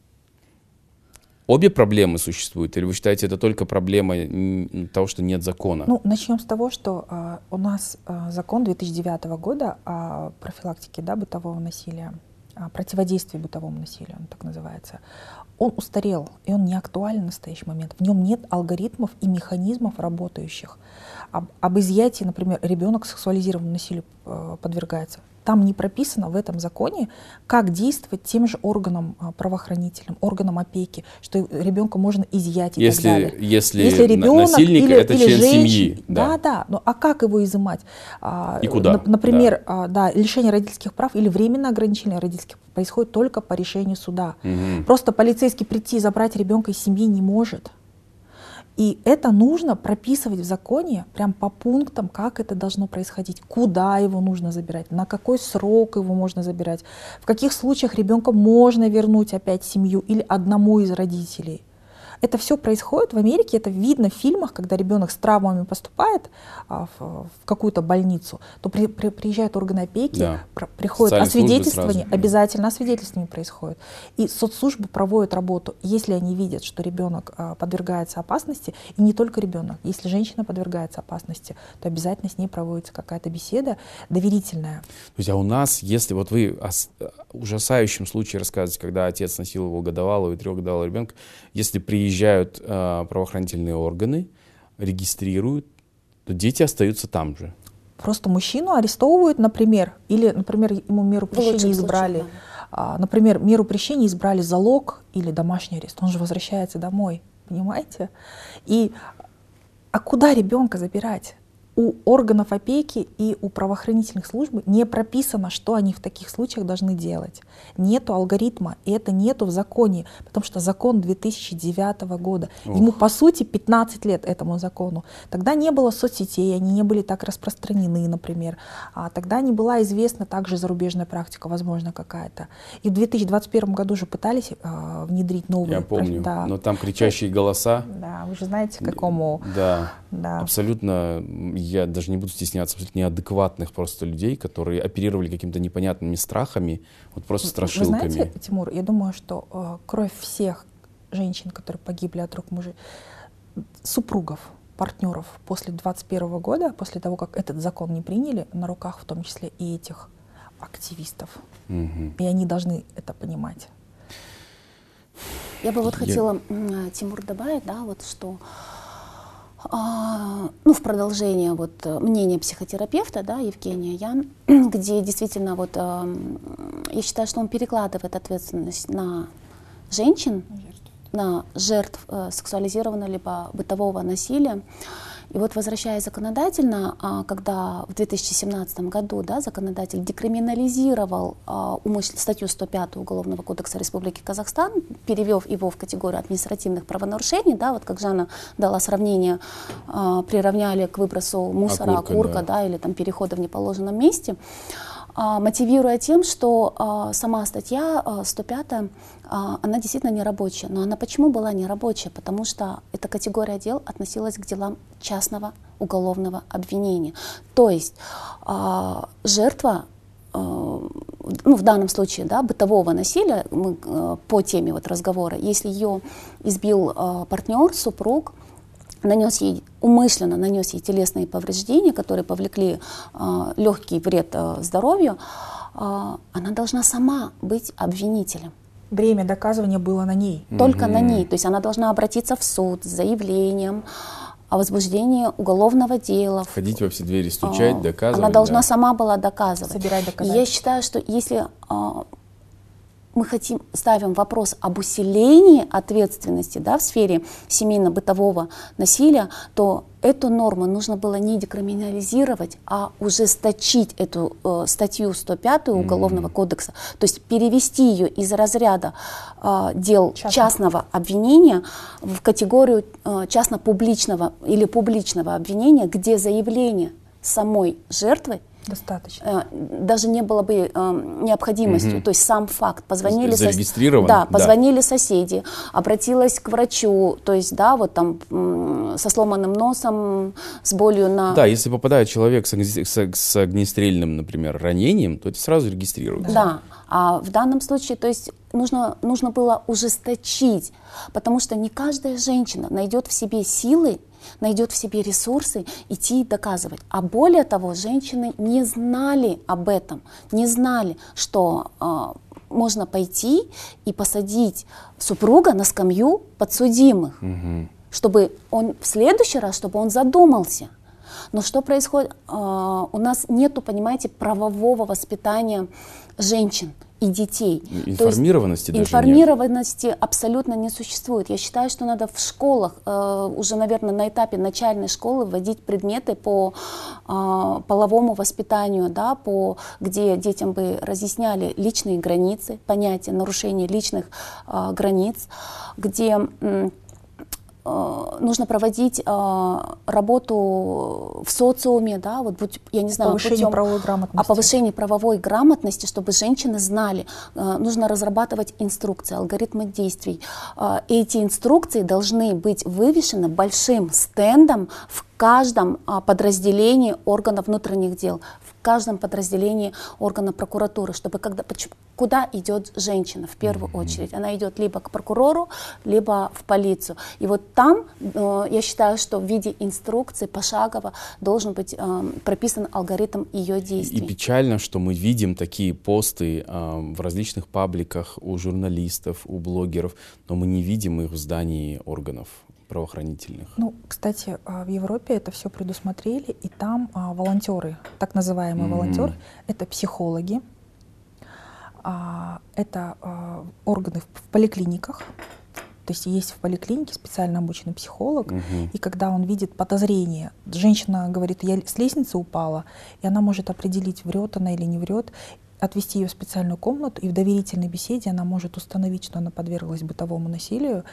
Обе проблемы существуют, или вы считаете, это только проблема того, что нет закона? Ну, начнем с того, что э, у нас э, закон 2009 года о профилактике да, бытового насилия, о противодействии бытовому насилию, он так называется, он устарел, и он не актуален в настоящий момент. В нем нет алгоритмов и механизмов работающих. Об, об изъятии, например, ребенок сексуализированному насилию э, подвергается там не прописано в этом законе, как действовать тем же органам а, правоохранителям, органам опеки, что ребенка можно изъять и если, так далее. Если, если ребенок насильник или, это или член женщина, семьи. Да, да, да. Ну а как его изымать? И куда? Например, да. да, лишение родительских прав или временное ограничение родительских прав происходит только по решению суда. Угу. Просто полицейский прийти забрать ребенка из семьи не может. И это нужно прописывать в законе прям по пунктам, как это должно происходить, куда его нужно забирать, на какой срок его можно забирать, в каких случаях ребенка можно вернуть опять семью или одному из родителей. Это все происходит в Америке, это видно в фильмах, когда ребенок с травмами поступает а, в, в какую-то больницу, то при, при, приезжают органы опеки, да. про, приходит освидетельствование, сразу, обязательно освидетельствование происходит. И соцслужбы проводят работу, если они видят, что ребенок а, подвергается опасности, и не только ребенок, если женщина подвергается опасности, то обязательно с ней проводится какая-то беседа доверительная. Друзья, у нас, если вот вы о ужасающем случае рассказываете, когда отец насиловал годовалого и трехгодовалого ребенка, если приезжают э, правоохранительные органы, регистрируют, то дети остаются там же. Просто мужчину арестовывают, например, или, например, ему меру пресечения избрали. Случае, да. Например, меру пресечения избрали залог или домашний арест. Он же возвращается домой, понимаете? И а куда ребенка забирать? У органов опеки и у правоохранительных служб не прописано, что они в таких случаях должны делать. Нету алгоритма, и это нету в законе, потому что закон 2009 года. Ух. Ему, по сути, 15 лет этому закону. Тогда не было соцсетей, они не были так распространены, например. А тогда не была известна также зарубежная практика, возможно, какая-то. И в 2021 году же пытались э, внедрить новые... Я помню, да. но там кричащие голоса. Да, вы же знаете, какому... Да, да. абсолютно я даже не буду стесняться, абсолютно неадекватных просто людей, которые оперировали какими-то непонятными страхами, вот просто страшилками. Вы знаете, Тимур, я думаю, что э, кровь всех женщин, которые погибли от рук мужей, супругов, партнеров после 21 года, после того, как этот закон не приняли, на руках в том числе и этих активистов. Угу. И они должны это понимать. Я бы вот хотела, я... Тимур, добавить, да, вот что ну, в продолжение вот э, мнения психотерапевта, да, Евгения Ян, где действительно вот э, я считаю, что он перекладывает ответственность на женщин, на жертв э, сексуализированного либо бытового насилия. И вот возвращаясь законодательно, а, когда в 2017 году да, законодатель декриминализировал а, статью 105 Уголовного кодекса Республики Казахстан, перевел его в категорию административных правонарушений, да, вот как Жанна дала сравнение, а, приравняли к выбросу мусора, окурка, окурка да. Да, или там перехода в неположенном месте, мотивируя тем, что сама статья 105 а, она действительно не рабочая. Но она почему была не рабочая? Потому что эта категория дел относилась к делам частного уголовного обвинения. То есть а, жертва а, ну, в данном случае, да, бытового насилия, мы, по теме вот разговора, если ее избил партнер, супруг, нанес ей, умышленно нанес ей телесные повреждения, которые повлекли легкий вред здоровью, она должна сама быть обвинителем бремя доказывания было на ней. Только mm-hmm. на ней. То есть она должна обратиться в суд с заявлением о возбуждении уголовного дела. Входить во все двери, стучать, а, доказывать. Она должна да. сама была доказывать. Собирать доказательства. Я считаю, что если а, мы хотим, ставим вопрос об усилении ответственности да, в сфере семейно-бытового насилия, то эту норму нужно было не декриминализировать, а ужесточить эту э, статью 105 Уголовного mm-hmm. кодекса, то есть перевести ее из разряда э, дел Частно. частного обвинения в категорию э, частно-публичного или публичного обвинения, где заявление самой жертвы Достаточно. Э, даже не было бы э, необходимости, угу. то есть сам факт. Позвонили, Зарегистрирован, да, позвонили да. соседи, обратилась к врачу, то есть, да, вот там со сломанным носом, с болью на... Да, если попадает человек с, с, с огнестрельным, например, ранением, то это сразу регистрируется. Да, а в данном случае, то есть нужно, нужно было ужесточить, потому что не каждая женщина найдет в себе силы найдет в себе ресурсы идти и доказывать. А более того, женщины не знали об этом, не знали, что э, можно пойти и посадить супруга на скамью подсудимых, угу. чтобы он в следующий раз, чтобы он задумался. Но что происходит? Э, у нас нету, понимаете, правового воспитания женщин и детей. Информированности даже Информированности нет. абсолютно не существует. Я считаю, что надо в школах, э, уже, наверное, на этапе начальной школы вводить предметы по э, половому воспитанию, да, по, где детям бы разъясняли личные границы, понятие нарушения личных э, границ, где... Э, нужно проводить э, работу в социуме, да, вот будь, я не знаю, повышение путем, правовой грамотности. о повышении правовой грамотности, чтобы женщины знали, э, нужно разрабатывать инструкции, алгоритмы действий. Эти инструкции должны быть вывешены большим стендом в каждом подразделении органов внутренних дел, каждом подразделении органа прокуратуры, чтобы когда, куда идет женщина в первую mm-hmm. очередь. Она идет либо к прокурору, либо в полицию. И вот там, э, я считаю, что в виде инструкции пошагово должен быть э, прописан алгоритм ее действий. И печально, что мы видим такие посты э, в различных пабликах у журналистов, у блогеров, но мы не видим их в здании органов правоохранительных? Ну, кстати, а, в Европе это все предусмотрели, и там а, волонтеры, так называемые mm-hmm. волонтеры, это психологи, а, это органы в, в поликлиниках, то есть есть в поликлинике специально обученный психолог, угу. и когда он видит подозрение, женщина говорит, я с лестницы упала, и она может определить, врет она или не врет, отвести ее в специальную комнату, и в доверительной беседе она может установить, что она подверглась бытовому насилию,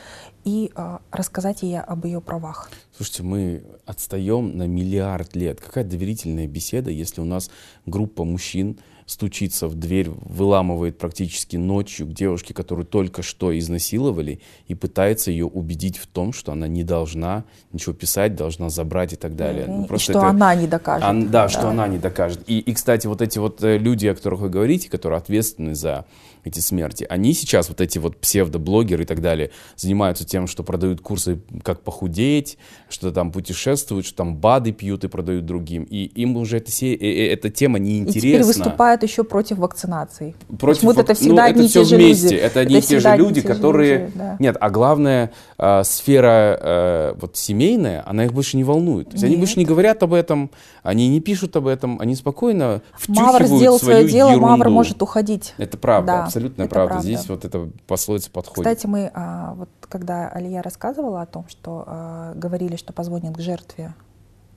и э, рассказать ей об ее правах. Слушайте, мы отстаем на миллиард лет. Какая доверительная беседа, если у нас группа мужчин стучится в дверь, выламывает практически ночью к девушке, которую только что изнасиловали, и пытается ее убедить в том, что она не должна ничего писать, должна забрать и так далее. Ну, просто что это, она не докажет. Он, да, да, что она не докажет. И, и, кстати, вот эти вот э, люди, о которых вы говорите, которые ответственны за эти смерти. Они сейчас, вот эти вот псевдоблогеры и так далее, занимаются тем, что продают курсы, как похудеть, что там путешествуют, что там БАДы пьют и продают другим. И им уже эта, се... Э, э, эта тема неинтересна. И теперь выступают еще против вакцинации. Против вак... это всегда ну, одни это все те вместе. Люди. Это одни и те же люди, которые... Люди, да. Нет, а главное, э, сфера э, вот семейная, она их больше не волнует. То есть Нет. они больше не говорят об этом, они не пишут об этом, они спокойно втюхивают Мавр сделал свою свое дело, ерунду. Мавр может уходить. Это правда, да абсолютная правда. правда. Здесь вот это пословица подходит. Кстати, мы, а, вот когда Алия рассказывала о том, что а, говорили, что позвонят к жертве,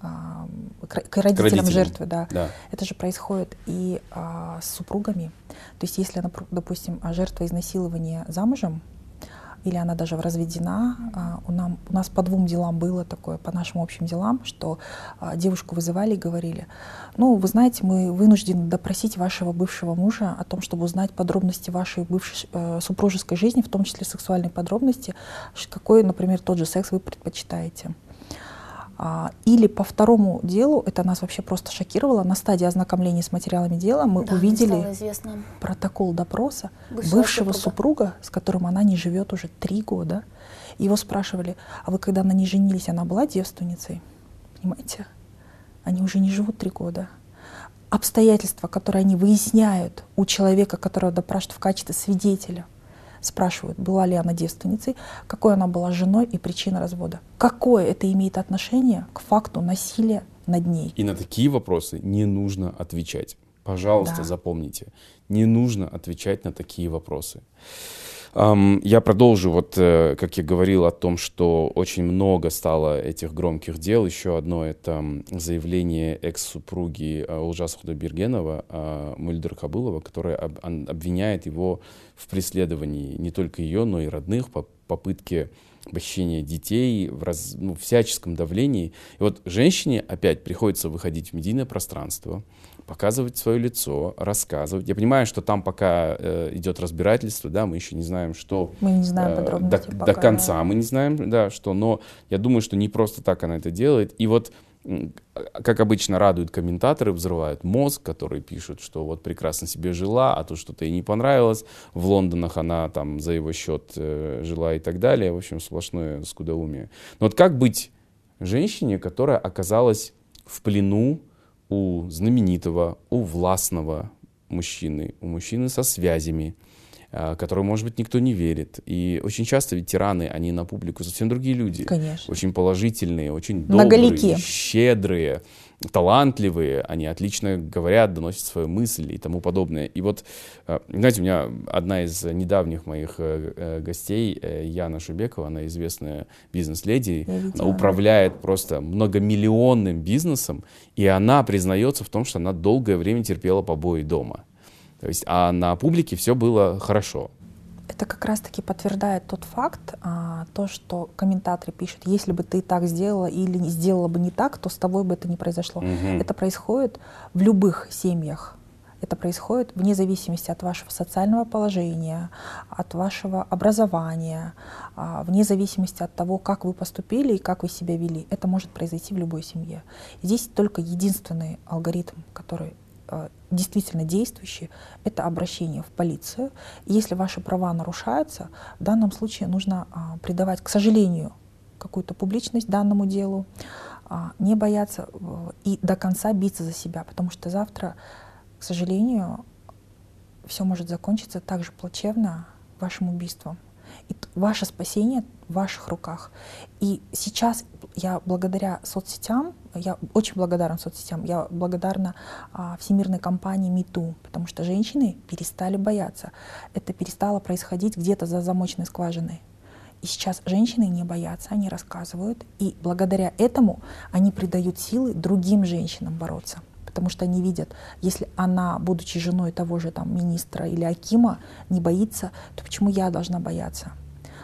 а, к, к, родителям к родителям жертвы, да, да, это же происходит и а, с супругами. То есть, если, допустим, жертва изнасилования замужем, или она даже разведена. А, у, нам, у нас по двум делам было такое, по нашим общим делам, что а, девушку вызывали и говорили, ну, вы знаете, мы вынуждены допросить вашего бывшего мужа о том, чтобы узнать подробности вашей бывшей э, супружеской жизни, в том числе сексуальные подробности, какой, например, тот же секс вы предпочитаете. А, или по второму делу, это нас вообще просто шокировало, на стадии ознакомления с материалами дела мы да, увидели протокол допроса бывшего, бывшего супруга. супруга, с которым она не живет уже три года. Его спрашивали, а вы когда на ней женились, она была девственницей? Понимаете? Они уже не живут три года. Обстоятельства, которые они выясняют у человека, которого допрашивают в качестве свидетеля – спрашивают, была ли она девственницей, какой она была женой и причина развода. Какое это имеет отношение к факту насилия над ней? И на такие вопросы не нужно отвечать. Пожалуйста, да. запомните, не нужно отвечать на такие вопросы. Я продолжу, вот э, как я говорил о том, что очень много стало этих громких дел. Еще одно — это заявление экс-супруги э, Ужаса Худобергенова, э, Мульдер Кабылова, которая обвиняет его в преследовании не только ее, но и родных по попытке похищения детей, в раз, ну, всяческом давлении. И вот женщине опять приходится выходить в медийное пространство, показывать свое лицо, рассказывать. Я понимаю, что там пока э, идет разбирательство, да, мы еще не знаем, что... Мы не знаем э, подробностей до, пока, до конца да. мы не знаем, да, что, но я думаю, что не просто так она это делает. И вот как обычно, радуют комментаторы, взрывают мозг, которые пишут, что вот прекрасно себе жила, а то что-то ей не понравилось. В Лондонах она там за его счет э, жила и так далее. В общем, сплошное скудоумие. Но вот как быть женщине, которая оказалась в плену у знаменитого, у властного мужчины, у мужчины со связями, а, которой, может быть, никто не верит. И очень часто ветераны, они на публику совсем другие люди. Конечно. Очень положительные, очень добрые, щедрые, талантливые. Они отлично говорят, доносят свою мысль и тому подобное. И вот, а, знаете, у меня одна из недавних моих э, э, гостей, э, Яна Шубекова, она известная бизнес-леди, она управляет просто многомиллионным бизнесом, и она признается в том, что она долгое время терпела побои дома. То есть, а на публике все было хорошо. Это как раз-таки подтверждает тот факт, а, то, что комментаторы пишут, если бы ты так сделала или сделала бы не так, то с тобой бы это не произошло. Угу. Это происходит в любых семьях. Это происходит вне зависимости от вашего социального положения, от вашего образования, а, вне зависимости от того, как вы поступили и как вы себя вели. Это может произойти в любой семье. Здесь только единственный алгоритм, который действительно действующие, это обращение в полицию. если ваши права нарушаются, в данном случае нужно а, придавать, к сожалению, какую-то публичность данному делу, а, не бояться э, и до конца биться за себя, потому что завтра, к сожалению, все может закончиться так же плачевно вашим убийством. И ваше спасение в ваших руках. И сейчас я благодаря соцсетям, я очень благодарна соцсетям, я благодарна а, всемирной компании МИТУ, потому что женщины перестали бояться. Это перестало происходить где-то за замочной скважиной. И сейчас женщины не боятся, они рассказывают, и благодаря этому они придают силы другим женщинам бороться. Потому что они видят, если она, будучи женой того же там, министра или Акима, не боится, то почему я должна бояться?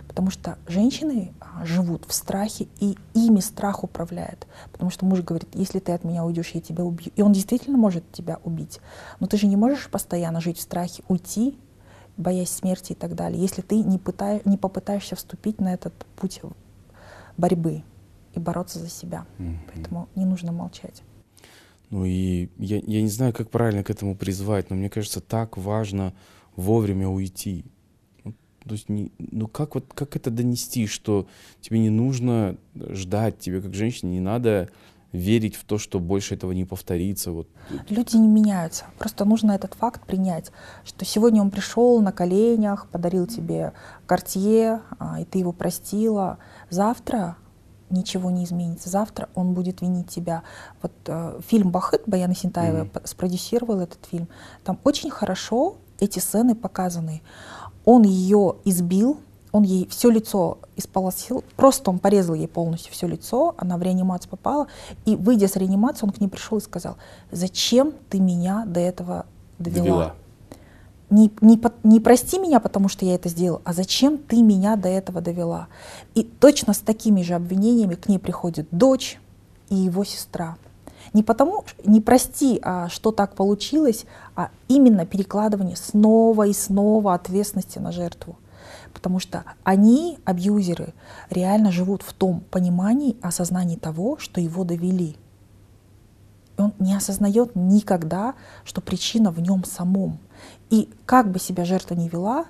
Потому что женщины а, живут в страхе, и ими страх управляет. Потому что муж говорит, если ты от меня уйдешь, я тебя убью. И он действительно может тебя убить. Но ты же не можешь постоянно жить в страхе, уйти, боясь смерти и так далее, если ты не, пытай, не попытаешься вступить на этот путь борьбы и бороться за себя. Mm-hmm. Поэтому не нужно молчать. Ну и я, я не знаю, как правильно к этому призвать, но мне кажется, так важно вовремя уйти. То есть, не, ну как вот как это донести, что тебе не нужно ждать, тебе как женщине не надо верить в то, что больше этого не повторится. Вот. Люди не меняются. Просто нужно этот факт принять, что сегодня он пришел на коленях, подарил тебе кортье, а, и ты его простила. Завтра ничего не изменится. Завтра он будет винить тебя. Вот э, фильм «Бахыт» Баяна Синтаева mm-hmm. спродюсировал этот фильм. Там очень хорошо эти сцены показаны. Он ее избил, он ей все лицо исполосил, просто он порезал ей полностью все лицо, она в реанимацию попала, и выйдя с реанимации, он к ней пришел и сказал, зачем ты меня до этого довела? довела. Не, не, не прости меня, потому что я это сделал, а зачем ты меня до этого довела? И точно с такими же обвинениями к ней приходит дочь и его сестра. Не потому, не прости, а что так получилось, а именно перекладывание снова и снова ответственности на жертву. Потому что они, абьюзеры, реально живут в том понимании, осознании того, что его довели. Он не осознает никогда, что причина в нем самом. И как бы себя жертва не вела,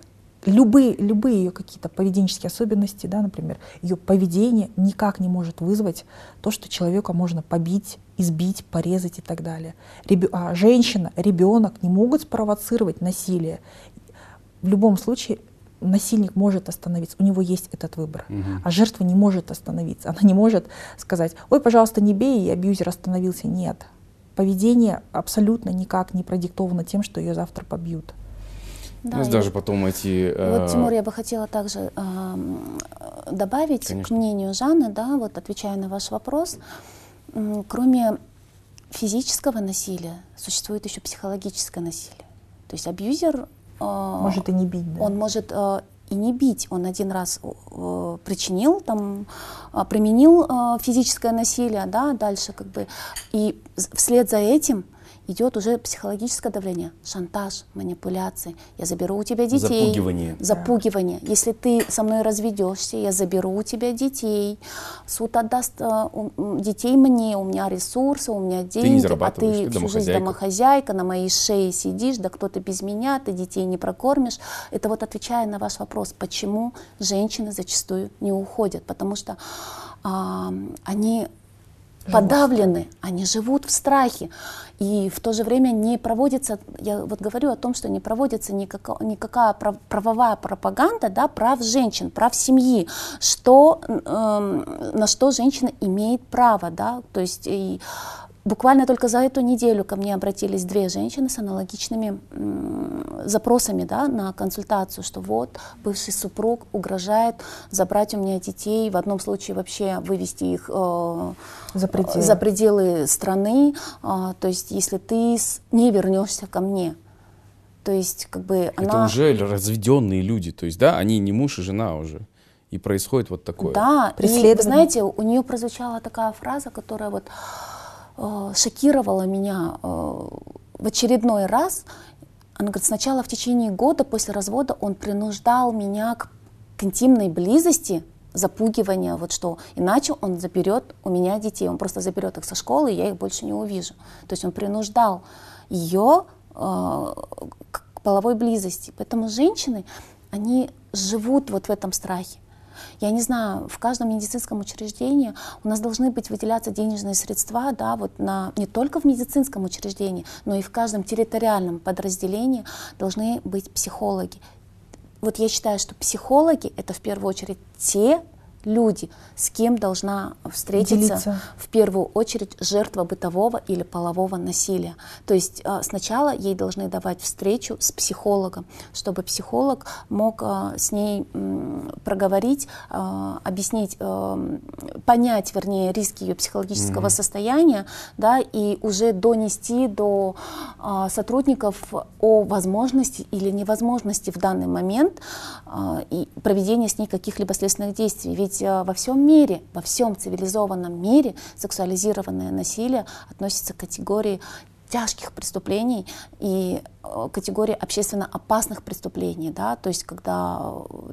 любые, любые ее какие-то поведенческие особенности, да, например, ее поведение никак не может вызвать то, что человека можно побить, избить, порезать и так далее. Реб... А женщина, ребенок не могут спровоцировать насилие. В любом случае насильник может остановиться, у него есть этот выбор, угу. а жертва не может остановиться. Она не может сказать, ой, пожалуйста, не бей, и абьюзер остановился. Нет. Поведение абсолютно никак не продиктовано тем, что ее завтра побьют. Да, У даже потом эти... Э... Вот, Тимур, я бы хотела также э, добавить Конечно. к мнению Жанны, да, вот отвечая на ваш вопрос, э, кроме физического насилия существует еще психологическое насилие. То есть абьюзер... Э, может и не бить, да? Он может э, и не бить. Он один раз э, причинил, там, э, применил э, физическое насилие, да, дальше как бы. И вслед за этим идет уже психологическое давление, шантаж, манипуляции. Я заберу у тебя детей. Запугивание. Запугивание. Да. Если ты со мной разведешься, я заберу у тебя детей. Суд отдаст э, детей мне, у меня ресурсы, у меня деньги, ты не а ты, ты всю жизнь домохозяйка, на моей шее сидишь, да кто ты без меня, ты детей не прокормишь. Это вот отвечая на ваш вопрос, почему женщины зачастую не уходят, потому что а, они подавлены, они живут в страхе. И в то же время не проводится, я вот говорю о том, что не проводится никакая, никакая правовая пропаганда да, прав женщин, прав семьи, что, э, на что женщина имеет право. Да, то есть и Буквально только за эту неделю ко мне обратились две женщины с аналогичными запросами да, на консультацию, что вот бывший супруг угрожает забрать у меня детей, в одном случае вообще вывести их э, за, пределы. за пределы страны. Э, то есть если ты не вернешься ко мне, то есть как бы она... Это уже разведенные люди, то есть да, они не муж и жена уже. И происходит вот такое. Да, и знаете, у нее прозвучала такая фраза, которая вот шокировала меня э, в очередной раз. Она говорит, сначала в течение года после развода он принуждал меня к, к интимной близости, запугивания, вот что иначе он заберет у меня детей, он просто заберет их со школы, и я их больше не увижу. То есть он принуждал ее э, к половой близости. Поэтому женщины, они живут вот в этом страхе. Я не знаю, в каждом медицинском учреждении у нас должны быть выделяться денежные средства, да, вот на, не только в медицинском учреждении, но и в каждом территориальном подразделении должны быть психологи. вот я считаю, что психологи это в первую очередь те люди, с кем должна встретиться Делиться. в первую очередь жертва бытового или полового насилия. То есть э, сначала ей должны давать встречу с психологом, чтобы психолог мог э, с ней проговорить, э, объяснить, понять, вернее, риски ее психологического mm-hmm. состояния, да, и уже донести до сотрудников о возможности или невозможности в данный момент и проведения с ней каких-либо следственных действий. Ведь ведь э, во всем мире, во всем цивилизованном мире сексуализированное насилие относится к категории тяжких преступлений и э, категории общественно опасных преступлений, да, то есть когда э,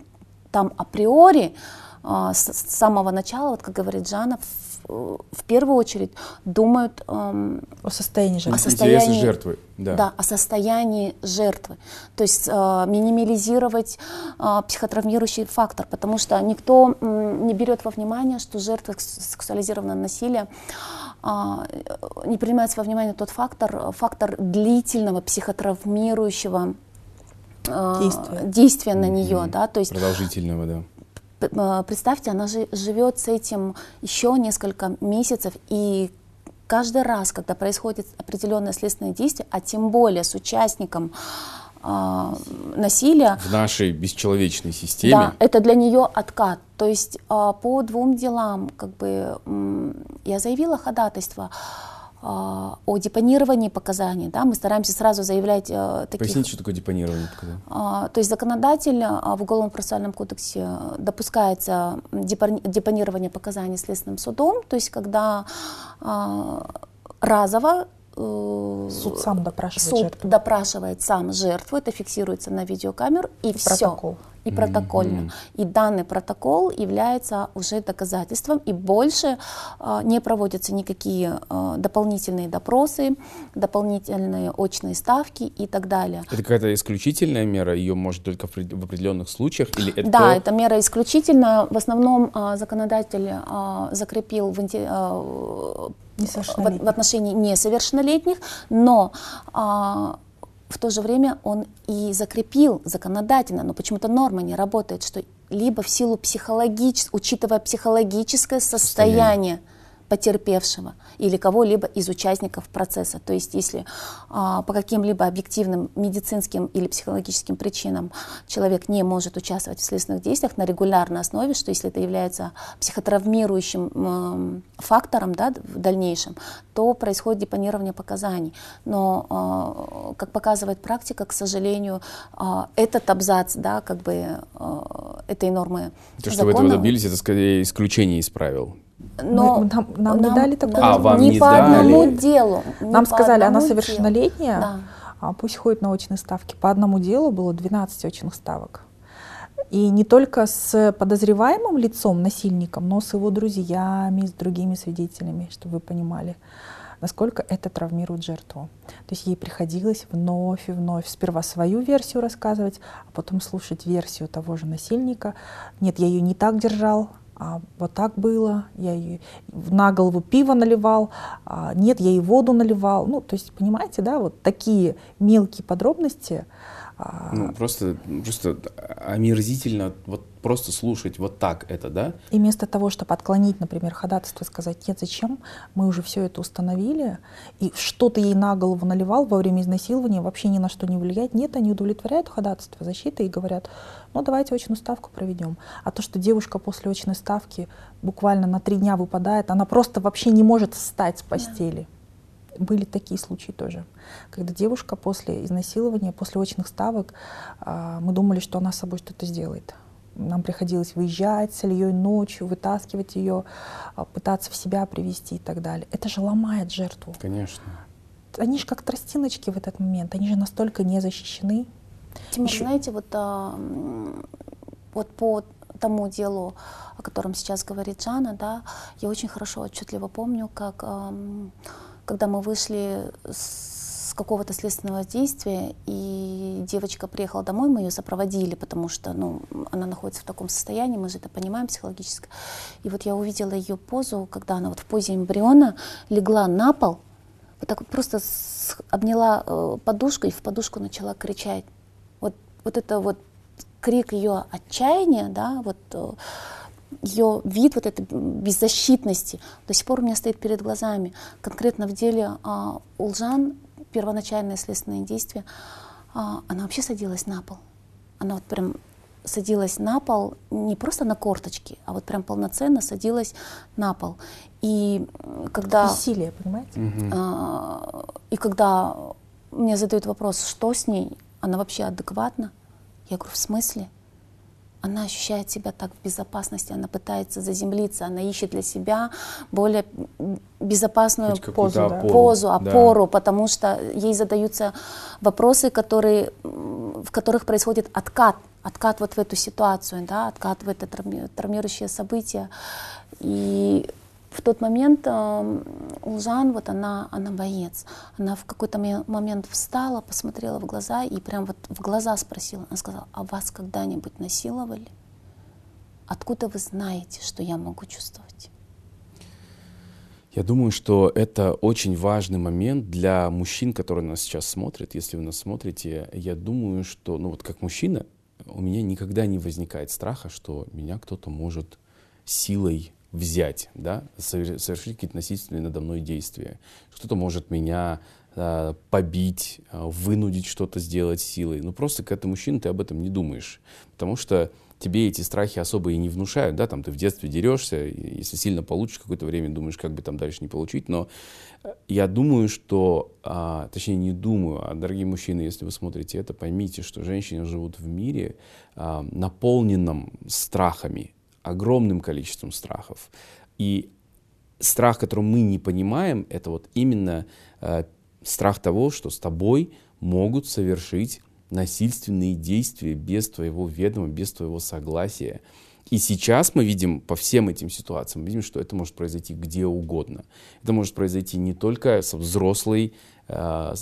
там априори с самого начала, вот как говорит Жанна, в первую очередь думают эм, о состоянии жертвы. О состоянии жертвы. Да. да, о состоянии жертвы. То есть э, минимализировать э, психотравмирующий фактор, потому что никто э, не берет во внимание, что жертва сексуализированного насилия э, не принимается во внимание тот фактор, фактор длительного психотравмирующего э, действия. действия на нее, mm-hmm. да, то есть продолжительного, да Э, представьте, она же живет с этим еще несколько месяцев, и каждый раз, когда происходит определенное следственное действие, а тем более с участником э, насилия. В нашей бесчеловечной системе. Да, это для нее откат. То есть э, по двум делам, как бы, э, я заявила ходатайство. А, о депонировании показаний. Да, мы стараемся сразу заявлять э, таких... Поясните, что такое депонирование показаний. А, то есть законодатель а, в Уголовном процессуальном кодексе допускается депонирование показаний Следственным судом, то есть когда а, разово э, Суд сам допрашивает Суд жертву. допрашивает сам жертву, это фиксируется на видеокамеру и Протокол. все и протокольно. Mm-hmm. И данный протокол является уже доказательством, и больше э, не проводятся никакие э, дополнительные допросы, дополнительные очные ставки и так далее. Это какая-то исключительная мера, ее может только в, в определенных случаях? Или это... Да, это мера исключительная. В основном э, законодатель э, закрепил в, э, в, в отношении несовершеннолетних, но э, в то же время он и закрепил законодательно, но почему-то норма не работает, что либо в силу психологического, учитывая психологическое состояние, состояние потерпевшего или кого-либо из участников процесса. То есть если а, по каким-либо объективным медицинским или психологическим причинам человек не может участвовать в следственных действиях на регулярной основе, что если это является психотравмирующим э, фактором да, в дальнейшем, то происходит депонирование показаний. Но, э, как показывает практика, к сожалению, э, этот абзац да, как бы, э, этой нормы То, что закона, вы этого добились, это скорее исключение из правил. Но мы, нам, нам, нам не дали такое. А, вам не, не по дали? одному делу. Нам сказали, она совершеннолетняя, да. а пусть ходит на очные ставки. По одному делу было 12 очных ставок. И не только с подозреваемым лицом, насильником, но с его друзьями, с другими свидетелями, чтобы вы понимали, насколько это травмирует жертву. То есть ей приходилось вновь и вновь сперва свою версию рассказывать, а потом слушать версию того же насильника. Нет, я ее не так держал, а, вот так было, я ей на голову пиво наливал, а, нет, я ей воду наливал. Ну, то есть, понимаете, да, вот такие мелкие подробности, ну, просто, просто омерзительно вот просто слушать вот так это, да? И вместо того, чтобы отклонить, например, ходатайство, сказать, нет, зачем, мы уже все это установили, и что ты ей на голову наливал во время изнасилования, вообще ни на что не влияет. Нет, они удовлетворяют ходатайство защиты и говорят, ну давайте очную ставку проведем. А то, что девушка после очной ставки буквально на три дня выпадает, она просто вообще не может встать с постели. Да были такие случаи тоже, когда девушка после изнасилования, после очных ставок, а, мы думали, что она с собой что-то сделает. Нам приходилось выезжать с Ильей ночью, вытаскивать ее, а, пытаться в себя привести и так далее. Это же ломает жертву. Конечно. Они же как тростиночки в этот момент, они же настолько не защищены. Тимур, Еще... знаете, вот, а, вот по тому делу, о котором сейчас говорит Жанна, да, я очень хорошо, отчетливо помню, как когда мы вышли с какого-то следственного действия, и девочка приехала домой, мы ее сопроводили, потому что ну, она находится в таком состоянии, мы же это понимаем психологически. И вот я увидела ее позу, когда она вот в позе эмбриона легла на пол, вот так вот просто обняла э, подушку и в подушку начала кричать. Вот, вот это вот крик ее отчаяния, да, вот э, ее вид вот этой беззащитности до сих пор у меня стоит перед глазами. Конкретно в деле а, Улжан, первоначальное следственное действие, а, она вообще садилась на пол. Она вот прям садилась на пол не просто на корточки, а вот прям полноценно садилась на пол. И когда... Бессилие, понимаете? А, и когда мне задают вопрос, что с ней, она вообще адекватна? Я говорю, в смысле? Она ощущает себя так в безопасности, она пытается заземлиться, она ищет для себя более безопасную позу, опору, позу, опору да. потому что ей задаются вопросы, которые, в которых происходит откат откат вот в эту ситуацию, да, откат в это травмирующее событие. И в тот момент э, Улжан, вот она, она боец. Она в какой-то момент встала, посмотрела в глаза и прям вот в глаза спросила. Она сказала, а вас когда-нибудь насиловали? Откуда вы знаете, что я могу чувствовать? Я думаю, что это очень важный момент для мужчин, которые нас сейчас смотрят. Если вы нас смотрите, я думаю, что, ну вот как мужчина, у меня никогда не возникает страха, что меня кто-то может силой взять, да, совершить какие-то насильственные надо мной действия. Кто-то может меня э, побить, э, вынудить что-то сделать силой. Ну просто когда ты мужчина, ты об этом не думаешь. Потому что тебе эти страхи особо и не внушают, да, там ты в детстве дерешься, если сильно получишь какое-то время, думаешь, как бы там дальше не получить, но э, я думаю, что, а, точнее не думаю, а дорогие мужчины, если вы смотрите это, поймите, что женщины живут в мире а, наполненном страхами, огромным количеством страхов, и страх, который мы не понимаем, это вот именно а, страх того, что с тобой могут совершить насильственные действия без твоего ведома, без твоего согласия. И сейчас мы видим по всем этим ситуациям, мы видим, что это может произойти где угодно. Это может произойти не только со взрослой, э,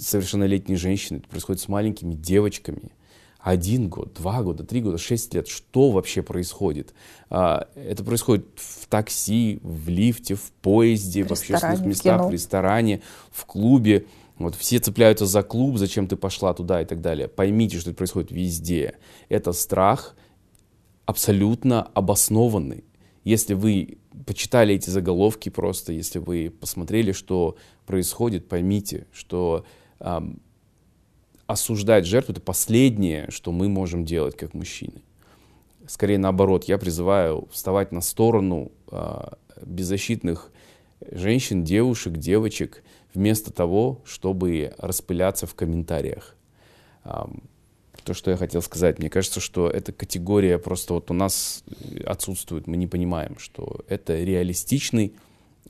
совершеннолетней женщиной, это происходит с маленькими девочками. Один год, два года, три года, шесть лет. Что вообще происходит? А, это происходит в такси, в лифте, в поезде, в, в общественных местах, в, в ресторане, в клубе. Вот все цепляются за клуб, зачем ты пошла туда и так далее. Поймите, что это происходит везде. Это страх абсолютно обоснованный. Если вы почитали эти заголовки просто, если вы посмотрели, что происходит, поймите, что эм, осуждать жертву это последнее, что мы можем делать как мужчины. Скорее наоборот, я призываю вставать на сторону э, беззащитных женщин, девушек, девочек, вместо того, чтобы распыляться в комментариях. То, что я хотел сказать, мне кажется, что эта категория просто вот у нас отсутствует, мы не понимаем, что это реалистичный,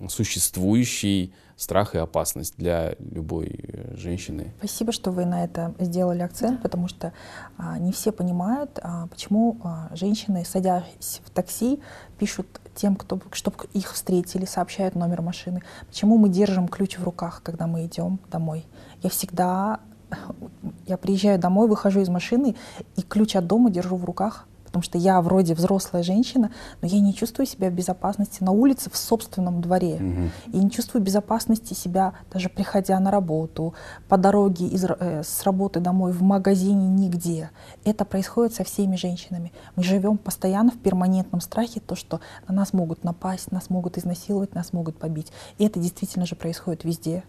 существующий страх и опасность для любой э, женщины. Спасибо, что вы на это сделали акцент, потому что а, не все понимают, а, почему а, женщины, садясь в такси, пишут тем, кто, чтобы их встретили, сообщают номер машины. Почему мы держим ключ в руках, когда мы идем домой? Я всегда, я приезжаю домой, выхожу из машины и ключ от дома держу в руках, потому что я вроде взрослая женщина, но я не чувствую себя в безопасности на улице в собственном дворе. Угу. И не чувствую безопасности себя, даже приходя на работу, по дороге из, э, с работы домой, в магазине, нигде. Это происходит со всеми женщинами. Мы живем постоянно в перманентном страхе, то, что на нас могут напасть, нас могут изнасиловать, нас могут побить. И это действительно же происходит везде.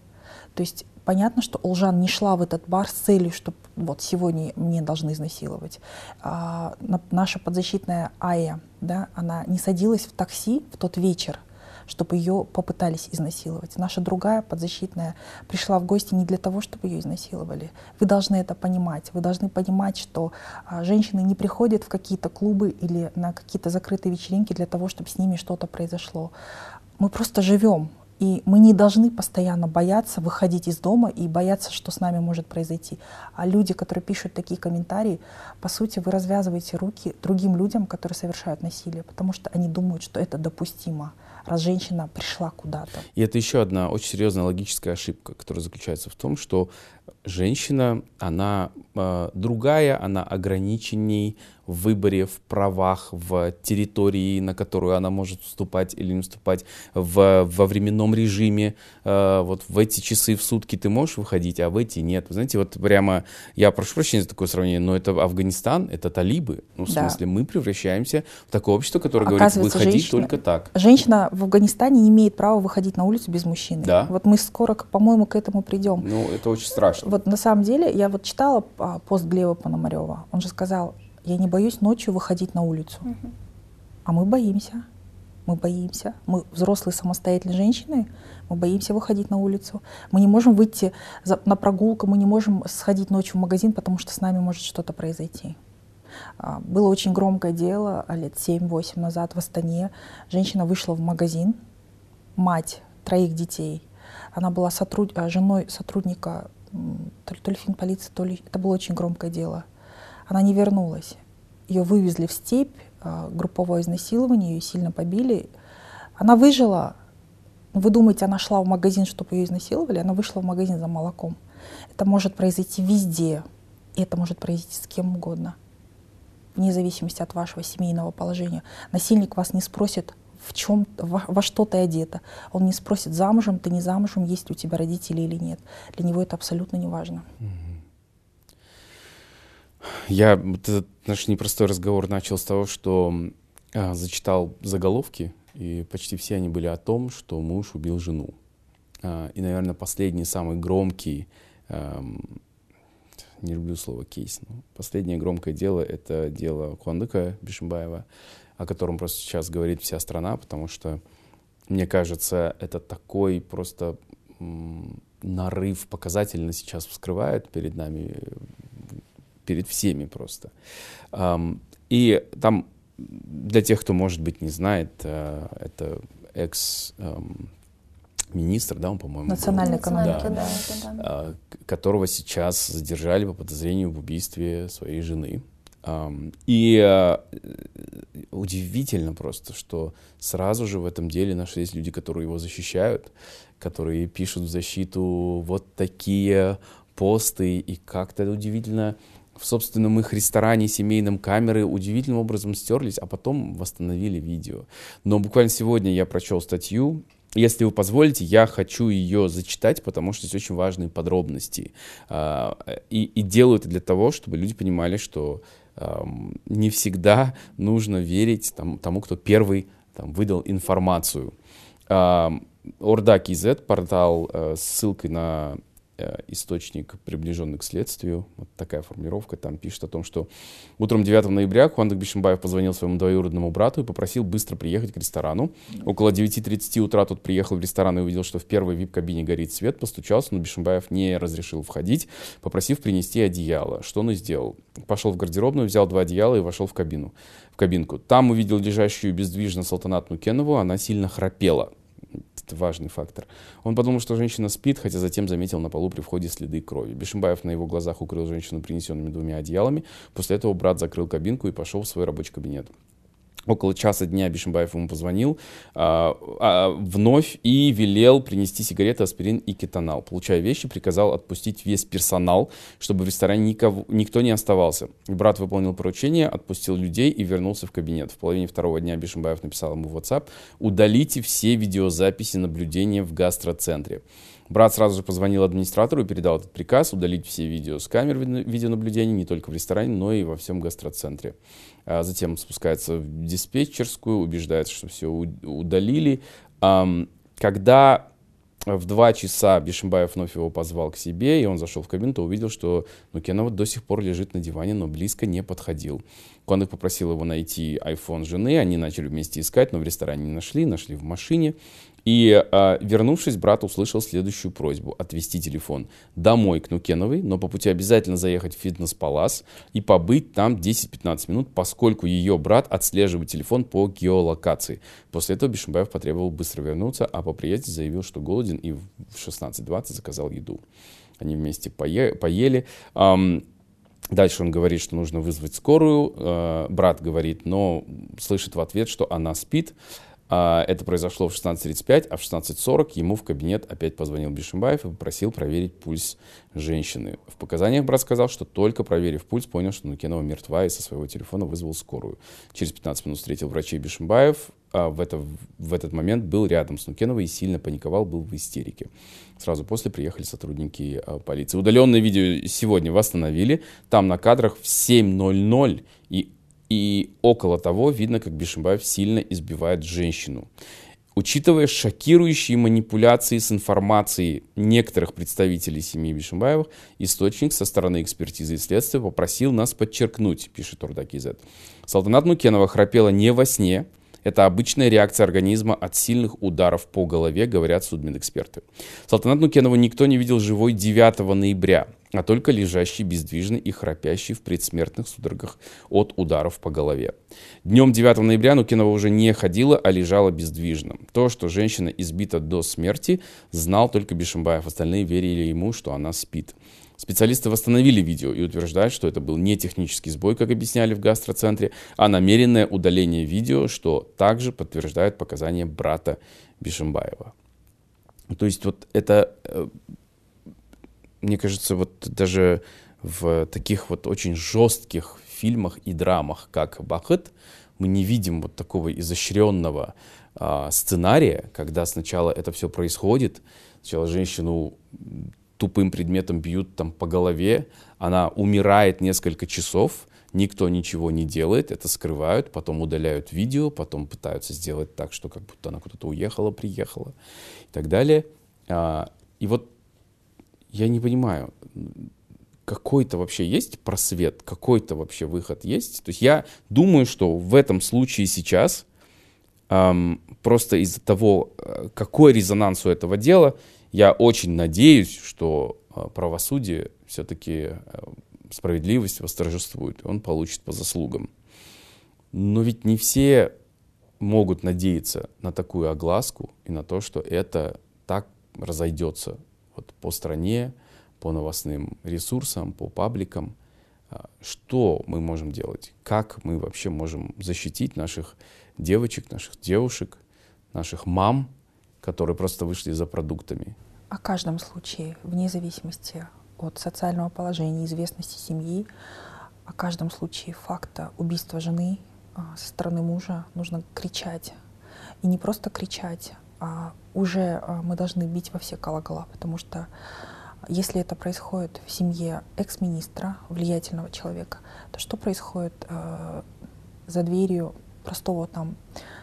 То есть понятно, что Олжан не шла в этот бар с целью, что вот сегодня мне должны изнасиловать. А, наша подзащитная Ая, да, она не садилась в такси в тот вечер, чтобы ее попытались изнасиловать. Наша другая подзащитная пришла в гости не для того, чтобы ее изнасиловали. Вы должны это понимать. Вы должны понимать, что а, женщины не приходят в какие-то клубы или на какие-то закрытые вечеринки для того, чтобы с ними что-то произошло. Мы просто живем. И мы не должны постоянно бояться выходить из дома и бояться, что с нами может произойти. А люди, которые пишут такие комментарии, по сути, вы развязываете руки другим людям, которые совершают насилие, потому что они думают, что это допустимо. раз женщина пришла куда-то. И это еще одна очень серьезная логическая ошибка, которая заключается в том, что женщина, она э, другая, она ограниченней в выборе, в правах, в территории, на которую она может вступать или не вступать, в, во временном режиме. Э, вот в эти часы в сутки ты можешь выходить, а в эти нет. Вы знаете, вот прямо, я прошу прощения за такое сравнение, но это Афганистан, это талибы. Ну, в да. смысле, мы превращаемся в такое общество, которое говорит, выходи женщина, только так. Женщина в Афганистане не имеет права выходить на улицу без мужчины. Да. Вот мы скоро, по-моему, к этому придем. Ну, это очень страшно. Вот на самом деле, я вот читала а, пост Глеба Пономарева. Он же сказал, я не боюсь ночью выходить на улицу. Угу. А мы боимся. Мы боимся. Мы взрослые самостоятельные женщины, мы боимся выходить на улицу. Мы не можем выйти за, на прогулку, мы не можем сходить ночью в магазин, потому что с нами может что-то произойти. А, было очень громкое дело лет 7-8 назад в Астане. Женщина вышла в магазин, мать троих детей. Она была сотруд... А, женой сотрудника то ли, то ли финполиции, то ли... Это было очень громкое дело. Она не вернулась. Ее вывезли в степь, групповое изнасилование, ее сильно побили. Она выжила. Вы думаете, она шла в магазин, чтобы ее изнасиловали? Она вышла в магазин за молоком. Это может произойти везде. И это может произойти с кем угодно вне зависимости от вашего семейного положения. Насильник вас не спросит, в чем, во, во что ты одета. Он не спросит, замужем ты, не замужем, есть у тебя родители или нет. Для него это абсолютно не важно. Я этот наш непростой разговор начал с того, что а, зачитал заголовки, и почти все они были о том, что муж убил жену. А, и, наверное, последний, самый громкий эм, не люблю слово кейс. Но последнее громкое дело — это дело Хуандыка Бишимбаева, о котором просто сейчас говорит вся страна, потому что, мне кажется, это такой просто нарыв показательно сейчас вскрывает перед нами, перед всеми просто. И там, для тех, кто, может быть, не знает, э, это экс министр, да, он, по-моему, национальной экономики, да, да, да, да. которого сейчас задержали по подозрению в убийстве своей жены. И а, удивительно просто, что сразу же в этом деле нашлись люди, которые его защищают, которые пишут в защиту вот такие посты, и как-то удивительно в собственном их ресторане семейном камеры удивительным образом стерлись, а потом восстановили видео. Но буквально сегодня я прочел статью если вы позволите, я хочу ее зачитать, потому что здесь очень важные подробности. А, и, и делаю это для того, чтобы люди понимали, что не всегда нужно верить там, тому, кто первый там, выдал информацию. Орда KZ, портал э, с ссылкой на источник, приближенный к следствию. Вот такая формулировка там пишет о том, что утром 9 ноября Хуандык Бишимбаев позвонил своему двоюродному брату и попросил быстро приехать к ресторану. Около 9.30 утра тот приехал в ресторан и увидел, что в первой вип-кабине горит свет, постучался, но Бишимбаев не разрешил входить, попросив принести одеяло. Что он и сделал. Пошел в гардеробную, взял два одеяла и вошел в кабину. В кабинку. Там увидел лежащую бездвижно Салтанат Нукенову, она сильно храпела это важный фактор. Он подумал, что женщина спит, хотя затем заметил на полу при входе следы крови. Бешимбаев на его глазах укрыл женщину принесенными двумя одеялами. После этого брат закрыл кабинку и пошел в свой рабочий кабинет. Около часа дня Бишимбаев ему позвонил а, а, вновь и велел принести сигареты, аспирин и кетонал. Получая вещи, приказал отпустить весь персонал, чтобы в ресторане никого, никто не оставался. Брат выполнил поручение, отпустил людей и вернулся в кабинет. В половине второго дня Бишимбаев написал ему в WhatsApp «Удалите все видеозаписи наблюдения в гастроцентре». Брат сразу же позвонил администратору и передал этот приказ удалить все видео с камер видеонаблюдения не только в ресторане, но и во всем гастроцентре. А затем спускается в диспетчерскую, убеждается, что все удалили. Когда в два часа Бишимбаев вновь его позвал к себе, и он зашел в кабину, то увидел, что Нукенова до сих пор лежит на диване, но близко не подходил. Кондык попросил его найти iPhone жены, они начали вместе искать, но в ресторане не нашли, нашли в машине. И э, вернувшись, брат услышал следующую просьбу — отвезти телефон домой к Нукеновой, но по пути обязательно заехать в фитнес-палас и побыть там 10-15 минут, поскольку ее брат отслеживает телефон по геолокации. После этого Бишимбаев потребовал быстро вернуться, а по приезде заявил, что голоден и в 16.20 заказал еду. Они вместе пое поели. Um, Дальше он говорит, что нужно вызвать скорую. Э, брат говорит, но слышит в ответ, что она спит. А, это произошло в 16.35, а в 16.40 ему в кабинет опять позвонил Бишимбаев и попросил проверить пульс женщины. В показаниях брат сказал, что только проверив пульс, понял, что Нукенова мертва и со своего телефона вызвал скорую. Через 15 минут встретил врачей Бишимбаев, а в, это, в этот момент был рядом с Нукеновой и сильно паниковал, был в истерике. Сразу после приехали сотрудники а, полиции. Удаленное видео сегодня восстановили. Там на кадрах в 7.00 и и около того видно, как Бишимбаев сильно избивает женщину. Учитывая шокирующие манипуляции с информацией некоторых представителей семьи Бишимбаевых, источник со стороны экспертизы и следствия попросил нас подчеркнуть, пишет Ордакизет. Салтанат Нукенова храпела не во сне, это обычная реакция организма от сильных ударов по голове, говорят судмедэксперты. Салтанат Нукенова никто не видел живой 9 ноября а только лежащий бездвижный и храпящий в предсмертных судорогах от ударов по голове. Днем 9 ноября Нукинова уже не ходила, а лежала бездвижно. То, что женщина избита до смерти, знал только Бишимбаев. Остальные верили ему, что она спит. Специалисты восстановили видео и утверждают, что это был не технический сбой, как объясняли в гастроцентре, а намеренное удаление видео, что также подтверждает показания брата Бишимбаева. То есть вот это э, мне кажется, вот даже в таких вот очень жестких фильмах и драмах, как «Бахыт», мы не видим вот такого изощренного а, сценария, когда сначала это все происходит, сначала женщину тупым предметом бьют там по голове, она умирает несколько часов, никто ничего не делает, это скрывают, потом удаляют видео, потом пытаются сделать так, что как будто она куда-то уехала, приехала и так далее. А, и вот я не понимаю, какой-то вообще есть просвет, какой-то вообще выход есть. То есть я думаю, что в этом случае сейчас эм, просто из-за того, э, какой резонанс у этого дела, я очень надеюсь, что э, правосудие все-таки э, справедливость восторжествует, и он получит по заслугам. Но ведь не все могут надеяться на такую огласку и на то, что это так разойдется вот по стране, по новостным ресурсам, по пабликам. А, что мы можем делать? Как мы вообще можем защитить наших девочек, наших девушек, наших мам, которые просто вышли за продуктами? О каждом случае, вне зависимости от социального положения, известности семьи, о каждом случае факта убийства жены а, со стороны мужа нужно кричать. И не просто кричать, уже а, мы должны бить во все колокола, потому что если это происходит в семье экс-министра, влиятельного человека, то что происходит э, за дверью простого там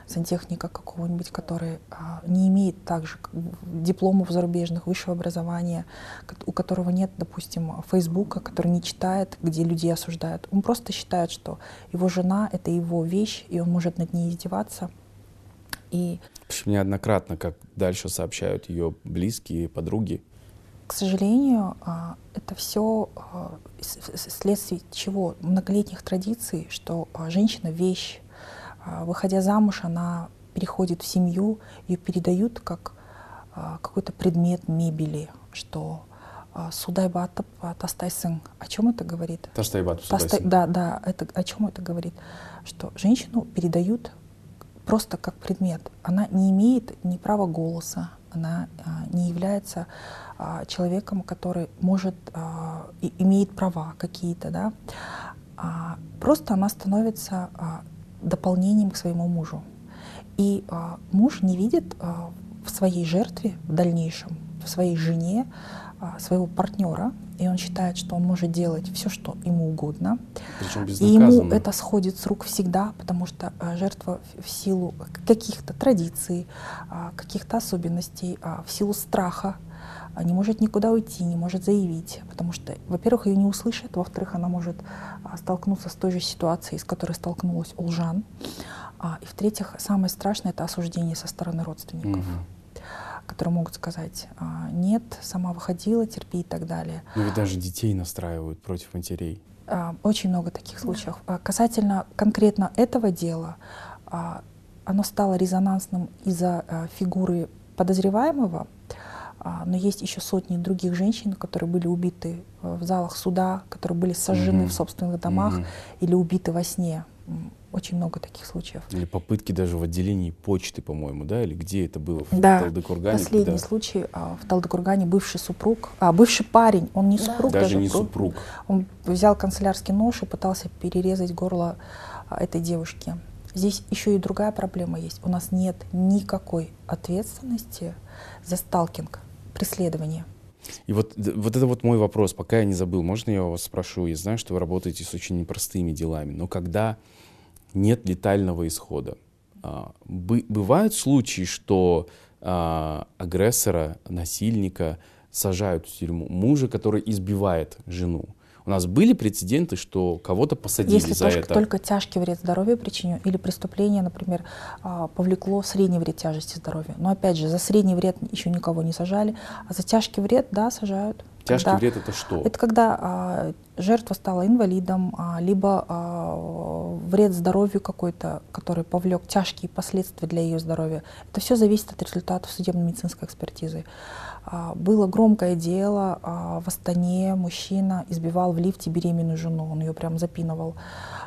сантехника какого-нибудь, который а, не имеет также дипломов зарубежных, высшего образования, у которого нет, допустим, Фейсбука, который не читает, где людей осуждают. Он просто считает, что его жена — это его вещь, и он может над ней издеваться. И неоднократно, как дальше сообщают ее близкие, подруги. К сожалению, а, это все а, следствие чего? Многолетних традиций, что а, женщина — вещь. Выходя замуж, она переходит в семью, ее передают как какой-то предмет мебели, что судай батып тастайсың. О чем это говорит? Тастай батып Да, да, это, о чем это говорит? Что женщину передают просто как предмет. Она не имеет ни права голоса, она а, не является а, человеком, который может, а, и, имеет права какие-то, да. Просто она становится дополнением к своему мужу. И муж не видит в своей жертве в дальнейшем, в своей жене своего партнера, и он считает, что он может делать все, что ему угодно. И ему это сходит с рук всегда, потому что а, жертва в силу каких-то традиций, а, каких-то особенностей, в силу страха не может никуда уйти, не может заявить, потому что, во-первых, ее не услышат, во-вторых, она может столкнуться с той же ситуацией, с которой столкнулась Улжан, и в-третьих, самое страшное — это осуждение со стороны родственников. Угу которые могут сказать «А, нет, сама выходила, терпи и так далее. Но ведь даже детей настраивают против матерей. А, очень много таких случаев. Да. Касательно конкретно этого дела, а, оно стало резонансным из-за фигуры подозреваемого, но есть еще сотни других женщин, которые были убиты в залах суда, которые были сожжены mm-hmm. в собственных домах mm-hmm. или убиты во сне. Очень много таких случаев. Или попытки даже в отделении почты, по-моему, да? Или где это было? В да, Талдыкургане? последний когда... случай а, в Талдыкургане бывший супруг, а, бывший парень, он не супруг да. даже, даже не супруг. Он взял канцелярский нож и пытался перерезать горло а, этой девушки. Здесь еще и другая проблема есть. У нас нет никакой ответственности за сталкинг, преследование. И вот, вот это вот мой вопрос, пока я не забыл, можно я вас спрошу? Я знаю, что вы работаете с очень непростыми делами, но когда нет летального исхода. А, бывают случаи, что а, агрессора, насильника сажают в тюрьму, мужа, который избивает жену. У нас были прецеденты, что кого-то посадили Если за только, это. только тяжкий вред здоровью причинен или преступление, например, а, повлекло средний вред тяжести здоровья. Но опять же, за средний вред еще никого не сажали, а за тяжкий вред, да, сажают. Тяжкий когда, вред это что? Это когда а, жертва стала инвалидом, а, либо а, вред здоровью какой-то, который повлек тяжкие последствия для ее здоровья. Это все зависит от результатов судебно-медицинской экспертизы. А, было громкое дело а, в Астане, мужчина избивал в лифте беременную жену, он ее прям запинывал.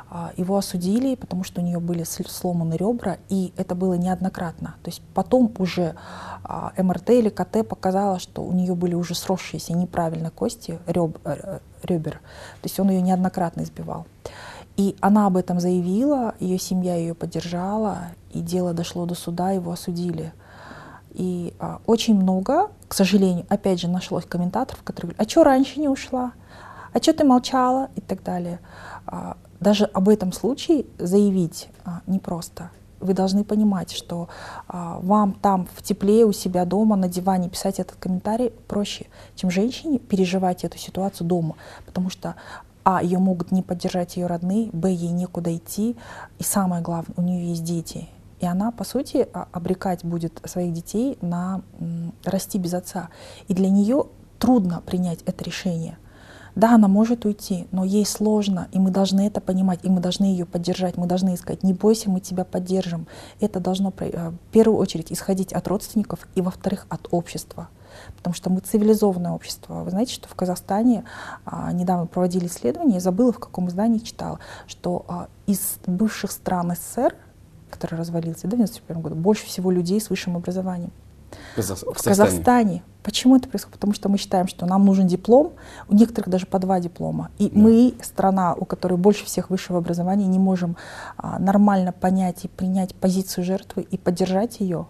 А, его осудили, потому что у нее были сломаны ребра, и это было неоднократно. То есть потом уже МРТ или КТ показало, что у нее были уже сросшиеся неправильно кости реб, э, ребер. То есть он ее неоднократно избивал. И она об этом заявила, ее семья ее поддержала, и дело дошло до суда, его осудили. И а, очень много, к сожалению, опять же, нашлось комментаторов, которые говорят, а что раньше не ушла? А что ты молчала? И так далее. А, даже об этом случае заявить а, непросто. Вы должны понимать, что а, вам там в тепле у себя дома на диване писать этот комментарий проще, чем женщине переживать эту ситуацию дома, потому что а, ее могут не поддержать ее родные, б, ей некуда идти, и самое главное, у нее есть дети, и она, по сути, а, обрекать будет своих детей на расти без отца. И для нее трудно принять это решение – да, она может уйти, но ей сложно, и мы должны это понимать, и мы должны ее поддержать, мы должны сказать, не бойся, мы тебя поддержим. Это должно э, в первую очередь исходить от родственников и, во-вторых, от общества. Потому что мы цивилизованное общество. Вы знаете, что в Казахстане а, недавно проводили исследование, я забыла, в каком издании читала, что а, из бывших стран СССР, который развалился да, в 1991 году, больше всего людей с высшим образованием. В Казахстане. Почему это происходит? Потому что мы считаем, что нам нужен диплом, у некоторых даже по два диплома. И да. мы, страна, у которой больше всех высшего образования, не можем а, нормально понять и принять позицию жертвы и поддержать ее.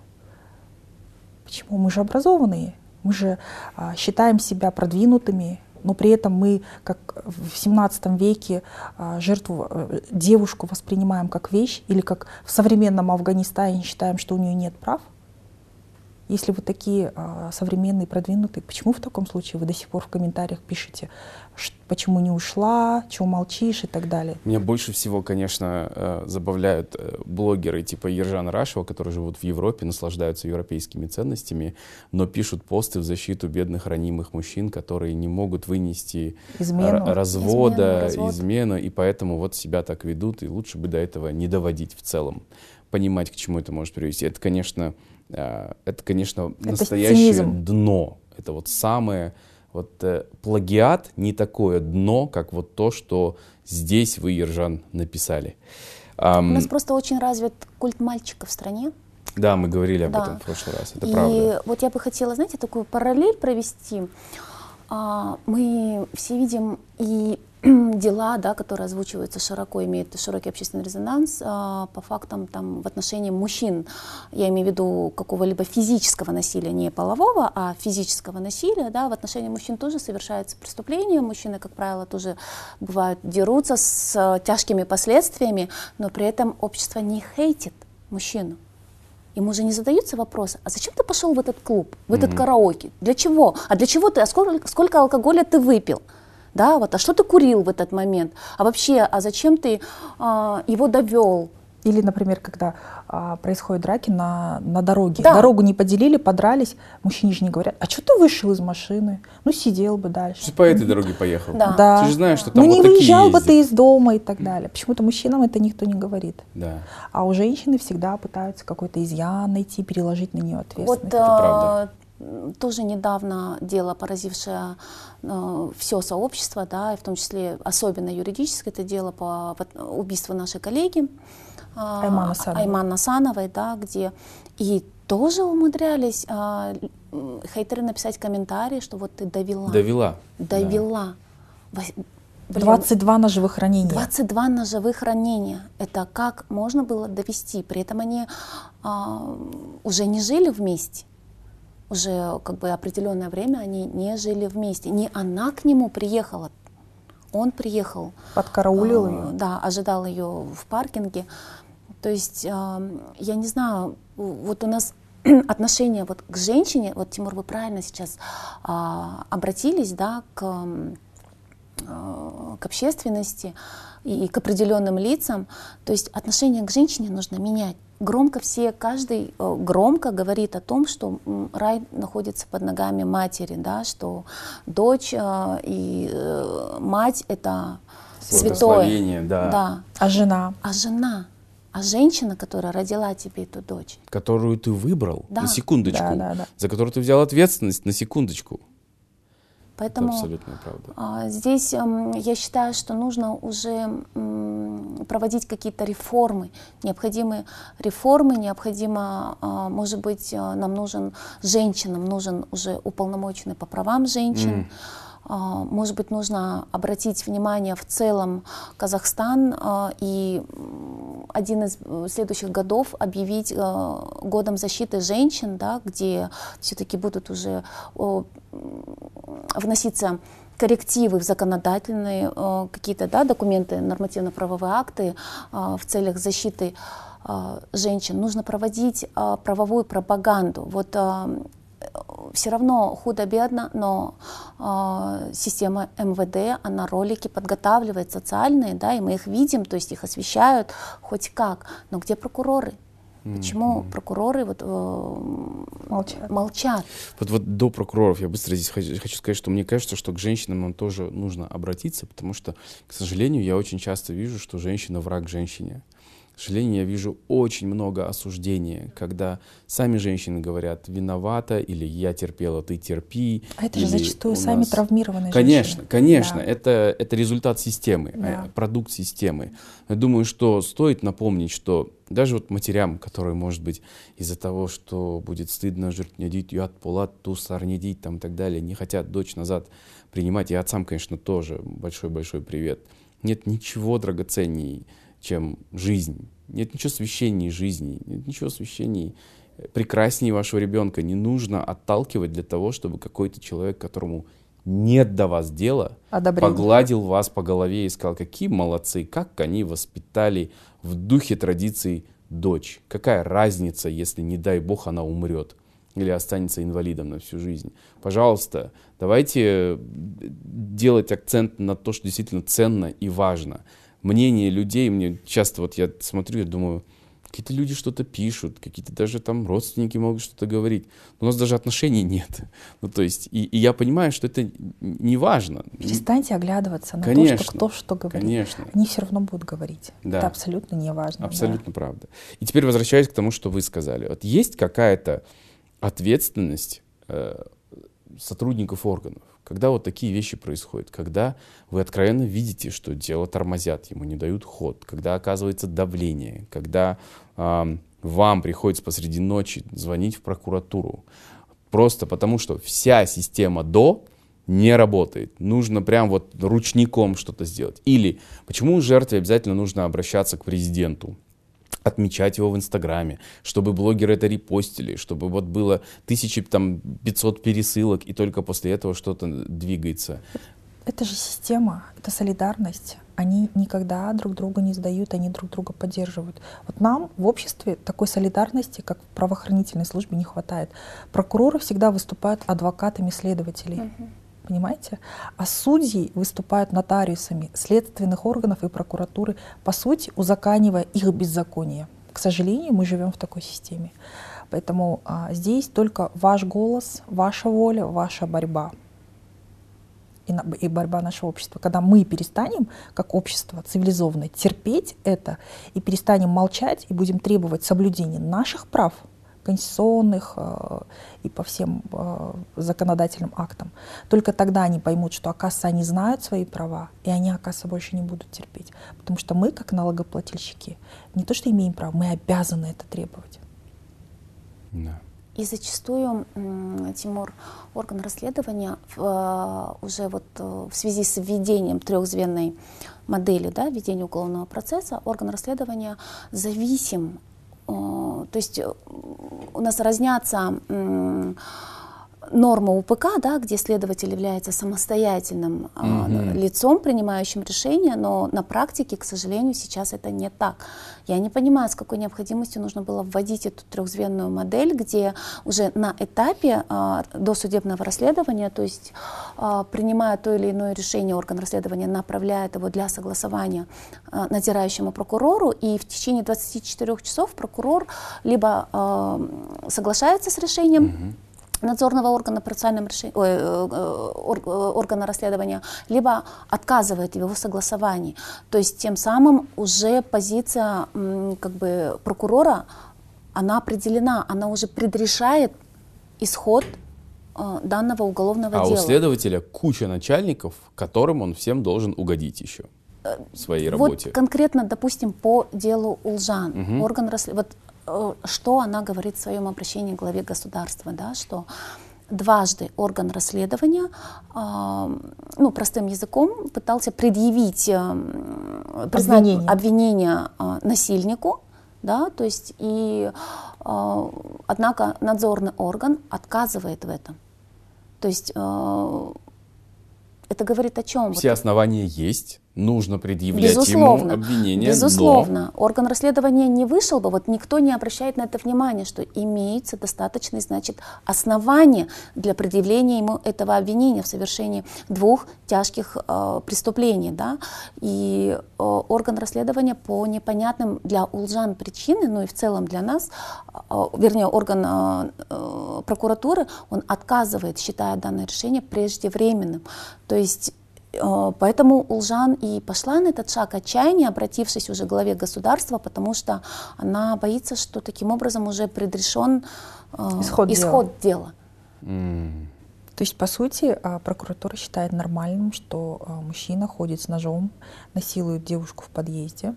Почему? Мы же образованные, мы же а, считаем себя продвинутыми, но при этом мы, как в 17 веке, а, жертву, а, девушку воспринимаем как вещь, или как в современном Афганистане считаем, что у нее нет прав – если вы такие а, современные, продвинутые, почему в таком случае вы до сих пор в комментариях пишете, почему не ушла, чего молчишь и так далее? Меня больше всего, конечно, э, забавляют э, блогеры типа Ержана Рашева, которые живут в Европе, наслаждаются европейскими ценностями, но пишут посты в защиту бедных ранимых мужчин, которые не могут вынести измену. развода, измену, развод. измену, и поэтому вот себя так ведут, и лучше бы до этого не доводить в целом, понимать, к чему это может привести. Это, конечно, это, конечно, это настоящее цинизм. дно. Это вот самое, вот э, плагиат не такое дно, как вот то, что здесь вы, Ержан, написали. У нас просто очень развит культ мальчика в стране. Да, мы говорили об да. этом в прошлый раз, это и правда. И вот я бы хотела, знаете, такую параллель провести. А, мы все видим и дела, да, которые озвучиваются широко, имеют широкий общественный резонанс а, по фактам там, в отношении мужчин. Я имею в виду какого-либо физического насилия, не полового, а физического насилия. Да, в отношении мужчин тоже совершаются преступления. Мужчины, как правило, тоже бывают дерутся с а, тяжкими последствиями, но при этом общество не хейтит мужчину. Ему же не задаются вопросы, а зачем ты пошел в этот клуб, в этот mm-hmm. караоке? Для чего? А для чего ты? А сколько, сколько алкоголя ты выпил? Да, вот, а что ты курил в этот момент, а вообще, а зачем ты а, его довел, или, например, когда а, происходят драки на, на дороге. Да. Дорогу не поделили, подрались. Мужчине же не говорят, а что ты вышел из машины? Ну, сидел бы дальше. Ты по этой дороге поехал. Да. да. Ты же знаешь, что там Ну, вот не выезжал бы ты из дома и так далее. Почему-то мужчинам это никто не говорит. Да. А у женщины всегда пытаются какой-то изъян найти, переложить на нее ответственность. Вот, это правда. Тоже недавно дело, поразившее э, все сообщество, да, и в том числе особенно юридическое, это дело по убийству нашей коллеги э, Айман Асановой. Айман Асановой, да, где и тоже умудрялись э, хейтеры написать комментарии, что вот ты довела. Довела. Довела. Да. 22 ножевых ранения. 22 ножевых ранения. Это как можно было довести? При этом они а, уже не жили вместе уже как бы определенное время они не жили вместе. Не она к нему приехала, он приехал. Подкараулил э, ее? Да, ожидал ее в паркинге. То есть, э, я не знаю, вот у нас отношение вот к женщине, вот Тимур, вы правильно сейчас э, обратились, да, к, э, к общественности и, и к определенным лицам. То есть отношение к женщине нужно менять громко все, каждый э, громко говорит о том, что рай находится под ногами матери, да, что дочь э, и э, мать это святое. Да. да. А жена? А жена? А женщина, которая родила тебе эту дочь? Которую ты выбрал, да. на секундочку, да, да, да. за которую ты взял ответственность, на секундочку. Поэтому. А, здесь эм, я считаю, что нужно уже проводить какие-то реформы, необходимые реформы, необходимо, а, может быть, э, нам нужен женщинам, нужен уже уполномоченный по правам женщин. Mm может быть, нужно обратить внимание в целом Казахстан а, и один из э, следующих годов объявить э, годом защиты женщин, да, где все-таки будут уже вноситься коррективы в законодательные какие-то да, документы, нормативно-правовые акты в целях защиты женщин. Нужно проводить правовую пропаганду. Вот все равно худо-бедно, но э, система МВД, она ролики подготавливает социальные, да, и мы их видим, то есть их освещают хоть как. Но где прокуроры? Почему mm-hmm. прокуроры вот, э, молчат. молчат? Вот, вот до прокуроров я быстро здесь хочу, хочу сказать, что мне кажется, что к женщинам нам тоже нужно обратиться, потому что, к сожалению, я очень часто вижу, что женщина враг женщине. К сожалению, я вижу очень много осуждения, когда сами женщины говорят «виновата» или «я терпела, ты терпи». А это же зачастую нас... сами травмированные конечно, женщины. Конечно, конечно. Да. Это, это результат системы, да. Э, продукт системы. Я думаю, что стоит напомнить, что даже вот матерям, которые, может быть, из-за того, что будет стыдно жить, не дить, от полат, тусар, не дить, там и так далее, не хотят дочь назад принимать, и отцам, конечно, тоже большой-большой привет. Нет ничего драгоценней чем жизнь. Нет ничего священней жизни, нет ничего священней э, прекраснее вашего ребенка. Не нужно отталкивать для того, чтобы какой-то человек, которому нет до вас дела, Одобрение. погладил вас по голове и сказал, какие молодцы, как они воспитали в духе традиций дочь. Какая разница, если, не дай бог, она умрет или останется инвалидом на всю жизнь. Пожалуйста, давайте э, делать акцент на то, что действительно ценно и важно мнение людей, мне часто вот я смотрю, я думаю, какие-то люди что-то пишут, какие-то даже там родственники могут что-то говорить. Но у нас даже отношений нет. Ну, то есть, и, и я понимаю, что это не важно. Перестаньте оглядываться на конечно, то, что кто что говорит. Конечно. Они все равно будут говорить. Да. Это абсолютно не важно. Абсолютно да. правда. И теперь возвращаясь к тому, что вы сказали. Вот есть какая-то ответственность э, сотрудников органов когда вот такие вещи происходят, когда вы откровенно видите, что дело тормозят, ему не дают ход, когда оказывается давление, когда э, вам приходится посреди ночи звонить в прокуратуру, просто потому что вся система до не работает. Нужно прям вот ручником что-то сделать. Или почему жертве обязательно нужно обращаться к президенту? Отмечать его в Инстаграме, чтобы блогеры это репостили, чтобы вот было тысячи, там, 500 пересылок, и только после этого что-то двигается. Это же система, это солидарность. Они никогда друг друга не сдают, они друг друга поддерживают. Вот нам в обществе такой солидарности, как в правоохранительной службе, не хватает. Прокуроры всегда выступают адвокатами следователей. Uh-huh понимаете? А судьи выступают нотариусами следственных органов и прокуратуры, по сути, узаканивая их беззаконие. К сожалению, мы живем в такой системе. Поэтому а, здесь только ваш голос, ваша воля, ваша борьба и, на, и борьба нашего общества. Когда мы перестанем, как общество цивилизованное, терпеть это и перестанем молчать и будем требовать соблюдения наших прав – конституционных э, и по всем э, законодательным актам. Только тогда они поймут, что, оказывается, они знают свои права, и они, оказывается, больше не будут терпеть. Потому что мы, как налогоплательщики, не то что имеем право, мы обязаны это требовать. Да. И зачастую, Тимур, орган расследования в, уже вот в связи с введением трехзвенной модели да, ведения уголовного процесса, орган расследования зависим Э, то есть э, у нас разнятся норма УПК, да, где следователь является самостоятельным mm-hmm. лицом, принимающим решения, но на практике, к сожалению, сейчас это не так. Я не понимаю, с какой необходимостью нужно было вводить эту трехзвенную модель, где уже на этапе а, досудебного расследования, то есть а, принимая то или иное решение, орган расследования направляет его для согласования а, надзирающему прокурору, и в течение 24 часов прокурор либо а, соглашается с решением, mm-hmm надзорного органа процессуальном решении, ой, э, э, органа расследования, либо отказывает в его согласовании. То есть тем самым уже позиция как бы прокурора, она определена, она уже предрешает исход э, данного уголовного а дела. А у следователя куча начальников, которым он всем должен угодить еще в своей работе. Вот конкретно, допустим, по делу Улжан, угу. орган расследования, вот Э, что она говорит в своем обращении к главе государства, да, что дважды орган расследования, э, ну, простым языком, пытался предъявить, э, обвинение, обвинение э, насильнику, да, то есть и, э, однако надзорный орган отказывает в этом. То есть э, это говорит о чем? Все вот, основания есть, нужно предъявлять безусловно, ему обвинение. Безусловно. Но... Орган расследования не вышел бы, вот никто не обращает на это внимание, что имеется достаточное, значит, основание для предъявления ему этого обвинения в совершении двух тяжких э, преступлений. Да? И э, орган расследования по непонятным для улжан причины, ну и в целом для нас, э, вернее, орган э, э, прокуратуры, он отказывает, считая данное решение преждевременным. То есть поэтому Улжан и пошла на этот шаг отчаяния, обратившись уже к главе государства, потому что она боится, что таким образом уже предрешен э, исход, исход дела. дела. Mm. То есть, по сути, а, прокуратура считает нормальным, что а, мужчина ходит с ножом, насилует девушку в подъезде.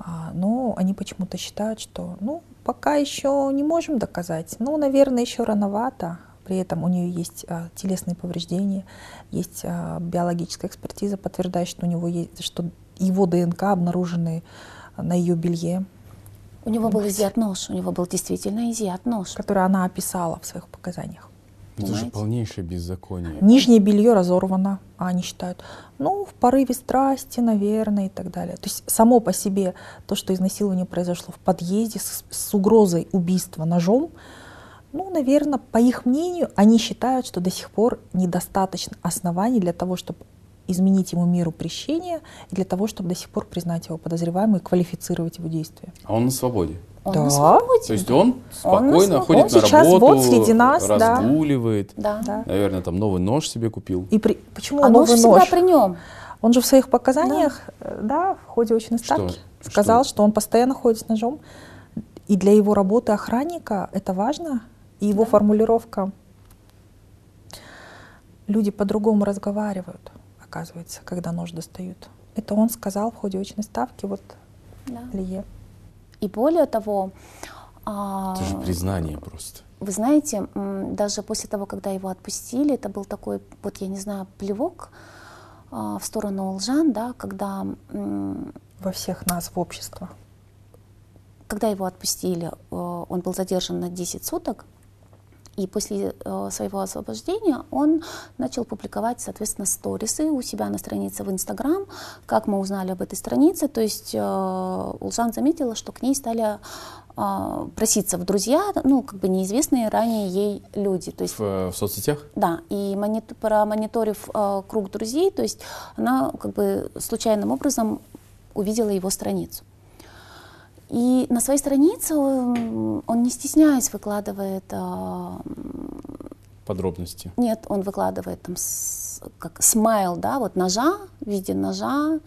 А, но они почему-то считают, что ну, пока еще не можем доказать. Ну, наверное, еще рановато. При этом у нее есть а, телесные повреждения, есть а, биологическая экспертиза, подтверждающая, что у него есть, что его ДНК обнаружены на ее белье. У него был изъят нож, у него был действительно изъят нож. Который она описала в своих показаниях. Это Понимаете? же полнейшее беззаконие. Нижнее белье разорвано, а они считают, ну, в порыве страсти, наверное, и так далее. То есть само по себе то, что изнасилование произошло в подъезде с, с угрозой убийства ножом, ну, наверное, по их мнению, они считают, что до сих пор недостаточно оснований для того, чтобы изменить ему меру прещения и для того, чтобы до сих пор признать его подозреваемым и квалифицировать его действия. А он на свободе? Он да. на свободе. То есть он спокойно он ходит он на сейчас работу, вот среди нас, разгуливает. Да. Да. Наверное, там новый нож себе купил. И при... почему а новый нож? всегда при нем. Он же в своих показаниях, да, э, да в ходе очной ставки что? сказал, что? что он постоянно ходит с ножом. И для его работы охранника это важно, и его да. формулировка люди по-другому разговаривают, оказывается, когда нож достают. Это он сказал в ходе очной ставки, вот да. Лие. И более того... А, это же признание просто. Вы знаете, даже после того, когда его отпустили, это был такой, вот я не знаю, плевок а, в сторону лжан, да, когда... Во всех нас, в общество. Когда его отпустили, э, он был задержан на 10 суток, и после э, своего освобождения он начал публиковать, соответственно, сторисы у себя на странице в Инстаграм. Как мы узнали об этой странице, то есть э, Улжан заметила, что к ней стали э, проситься в друзья, ну, как бы неизвестные ранее ей люди. То есть, в, в соцсетях? Да, и монит, промониторив э, круг друзей, то есть она как бы случайным образом увидела его страницу. И на своей странице он, не стесняясь выкладывает а, подробности. Нет, он выкладывает там с, как смайл, да, вот ножа в виде ножа.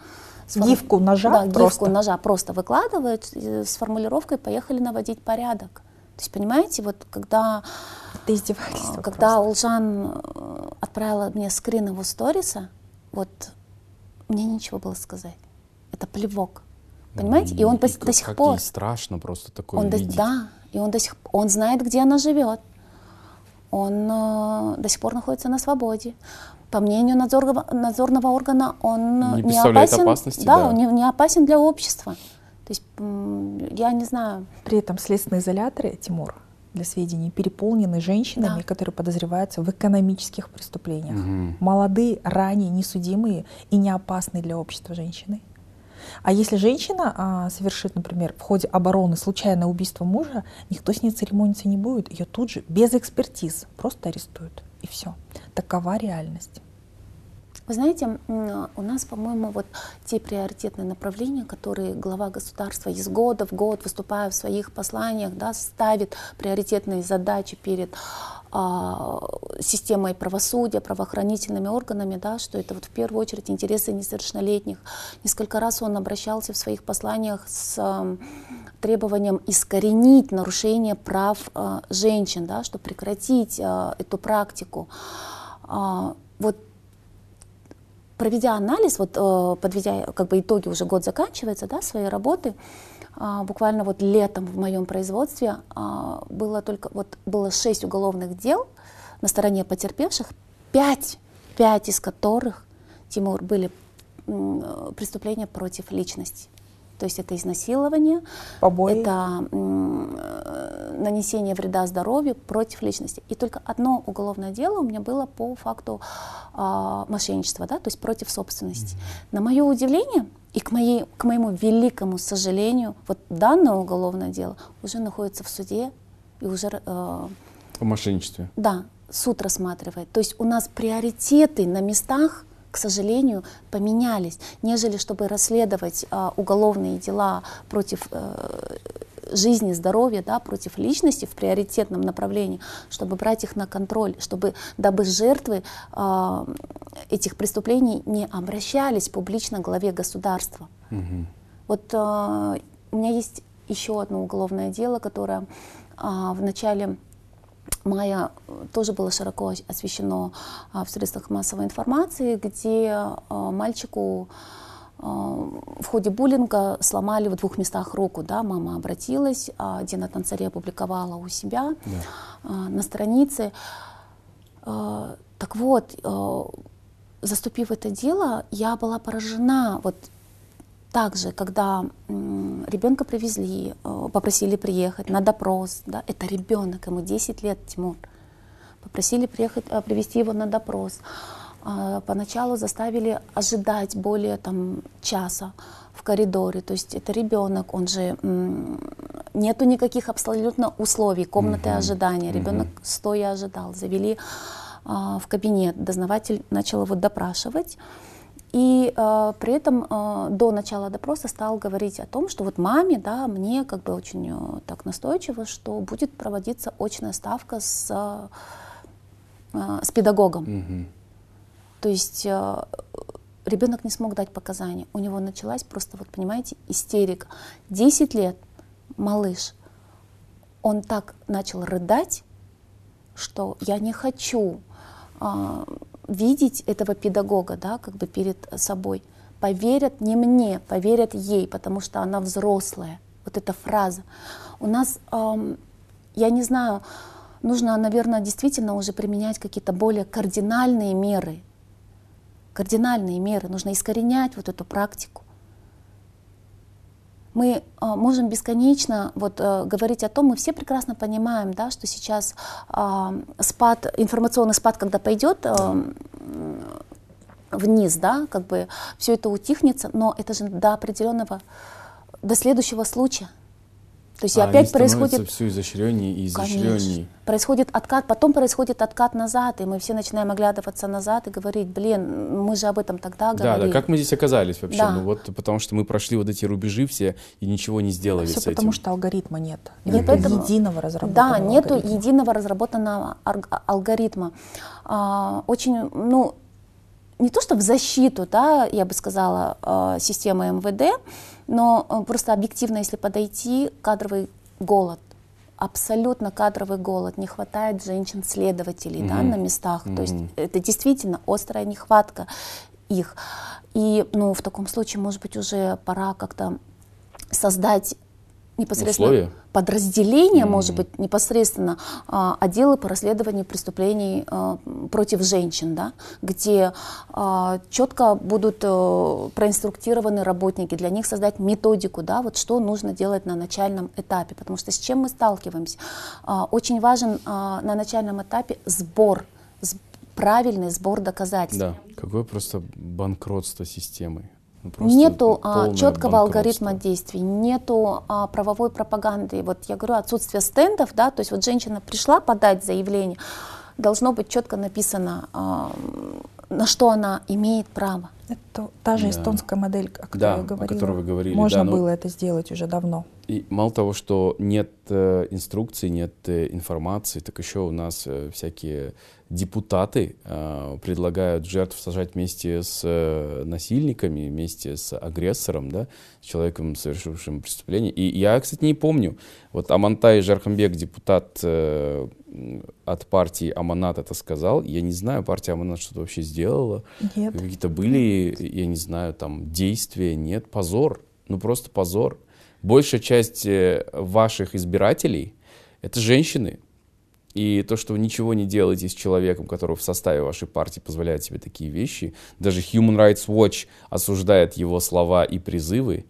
Гифку ножа да, просто. гифку ножа просто выкладывает с формулировкой «поехали наводить порядок». То есть, понимаете, вот когда, Это издевательство когда просто. Улжан э, отправила мне скрин его сториса, вот мне нечего было сказать. Это плевок. Понимаете? И он до, как, до сих как пор. ей страшно просто такое Он до- да, и он до сих он знает, где она живет. Он э, до сих пор находится на свободе. По мнению надзорного, надзорного органа, он Не представляет опасен. опасности, да, да. он не, не опасен для общества. То есть я не знаю. При этом следственные изоляторы, Тимур, для сведений, переполнены женщинами, Да. которые подозреваются в экономических преступлениях. Мгм. Молодые, ранее несудимые и не опасные для общества женщины. А если женщина а, совершит, например, в ходе обороны случайное убийство мужа, никто с ней церемониться не будет. Ее тут же, без экспертиз, просто арестуют. И все. Такова реальность. Вы знаете, у нас, по-моему, вот те приоритетные направления, которые глава государства из года в год, выступая в своих посланиях, да, ставит приоритетные задачи перед системой правосудия, правоохранительными органами, да, что это вот в первую очередь интересы несовершеннолетних. Несколько раз он обращался в своих посланиях с ам, требованием искоренить нарушение прав а, женщин, да, чтобы прекратить а, эту практику. А, вот проведя анализ, вот подведя как бы итоги, уже год заканчивается, да, своей работы, а, буквально вот летом в моем производстве а, было только вот было шесть уголовных дел на стороне потерпевших, пять, пять из которых, Тимур, были э, преступления против личности. То есть это изнасилование, Побои. это э, нанесение вреда здоровью против личности. И только одно уголовное дело у меня было по факту а, мошенничества, да, то есть против собственности. На мое удивление и к, моей, к моему великому сожалению, вот данное уголовное дело уже находится в суде и уже э, О мошенничестве. да, суд рассматривает. То есть у нас приоритеты на местах, к сожалению, поменялись, нежели чтобы расследовать а, уголовные дела против э, жизни, здоровья, да, против личности в приоритетном направлении, чтобы брать их на контроль, чтобы дабы жертвы а, этих преступлений не обращались публично к главе государства. Мгм. Вот а, у меня есть еще одно уголовное дело, которое а, в начале мая э, тоже было широко ос- освещено в средствах массовой информации, где мальчику в ходе буллинга сломали в двух местах руку. Да? Мама обратилась, а Дина Танцари опубликовала у себя а, на странице. А, Так вот, а, заступив это дело, я была поражена вот также, когда ребенка привезли, попросили приехать на допрос, да, это ребенок, ему 10 лет, Тимур, попросили приехать, привести его на допрос. А, Поначалу заставили ожидать более там, часа в коридоре, то есть это ребенок, он же нету никаких абсолютно условий, комнаты Мгм. ожидания, ребенок стоя ожидал, завели а, в кабинет, дознаватель начал его допрашивать. И э, при этом э, до начала допроса стал говорить о том, что вот маме, да, мне как бы очень э, так настойчиво, что будет проводиться очная ставка с, э, с педагогом. Мгм. То есть э, ребенок не смог дать показания. У него началась просто, вот понимаете, истерика. 10 лет, малыш, он так начал рыдать, что я не хочу а, видеть этого педагога, да, как бы перед собой. Поверят не мне, поверят ей, потому что она взрослая. Вот эта фраза. У нас, ам, я не знаю, нужно, наверное, действительно уже применять какие-то более кардинальные меры. Кардинальные меры. Нужно искоренять вот эту практику. Мы а, можем бесконечно вот, э, говорить о том, мы все прекрасно понимаем, да, что сейчас а, спад, информационный спад, когда пойдет а, вниз, да, как бы все это утихнется, но это же до определенного, до следующего случая. То есть А опять происходит... все изощреннее и изощреннее. Конечно. Происходит откат, потом происходит откат назад, и мы все начинаем оглядываться назад и говорить, блин, мы же об этом тогда Да, говорили. да, как мы здесь оказались вообще? Да. Ну вот потому что мы прошли вот эти рубежи все и ничего не сделали Все с потому, этим. что алгоритма нет. Нет Нет этого. единого разработанного Да, нету алгоритма. единого разработанного алгоритма. А, очень, ну, не то что в защиту, да, я бы сказала, а, системы МВД, но а, просто объективно, если подойти, кадровый голод. абсолютно кадровый голод, не хватает женщин-следователей mm-hmm. да, на местах. Mm-hmm. То есть это действительно острая нехватка их. И ну, в таком случае, может быть, уже пора как-то создать непосредственно Условия? подразделения, mm-hmm. может быть, непосредственно а, отделы по расследованию преступлений а, против женщин, да, где а, четко будут а, проинструктированы работники, для них создать методику, да, вот что нужно делать на начальном этапе, потому что с чем мы сталкиваемся? А, очень важен а, на начальном этапе сбор, правильный сбор доказательств. Да, какое просто банкротство системы. Ну, нету а, четкого алгоритма действий, нету а, правовой пропаганды. Вот я говорю, отсутствие стендов, да, то есть вот женщина пришла подать заявление, должно быть четко написано, а, на что она имеет право. Это та же да. эстонская модель, о которой да, я говорила. О которой вы говорили. Можно да, но... было это сделать уже давно. И мало того, что нет э, инструкций, нет э, информации, так еще у нас э, всякие депутаты э, предлагают жертв сажать вместе с э, насильниками, вместе с агрессором, да, с человеком, совершившим преступление. И я, кстати, не помню, вот Амантай Жархамбек, депутат э, от партии Аманат это сказал. Я не знаю, партия Аманат что-то вообще сделала. Нет. Какие-то были, я не знаю, там действия, нет, позор. Ну просто позор. Большая часть э, ваших избирателей — это женщины, и то, что вы ничего не делаете с человеком, который в составе вашей партии позволяет себе такие вещи, даже Human Rights Watch осуждает его слова и призывы,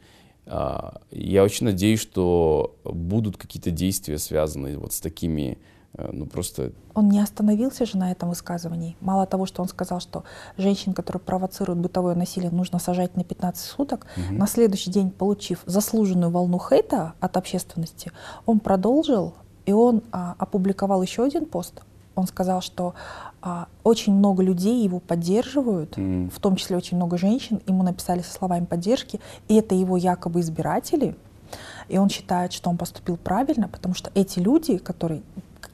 а, я очень надеюсь, что будут какие-то действия, связанные вот с такими ну просто... Он не остановился же на этом высказывании. Мало того, что он сказал, что женщин, которые провоцируют бытовое насилие, нужно сажать на 15 суток, угу. на следующий день, получив заслуженную волну хейта от общественности, он продолжил и он а, опубликовал еще один пост. Он сказал, что а, очень много людей его поддерживают, mm. в том числе очень много женщин. Ему написали со словами поддержки, и это его якобы избиратели. И он считает, что он поступил правильно, потому что эти люди, которые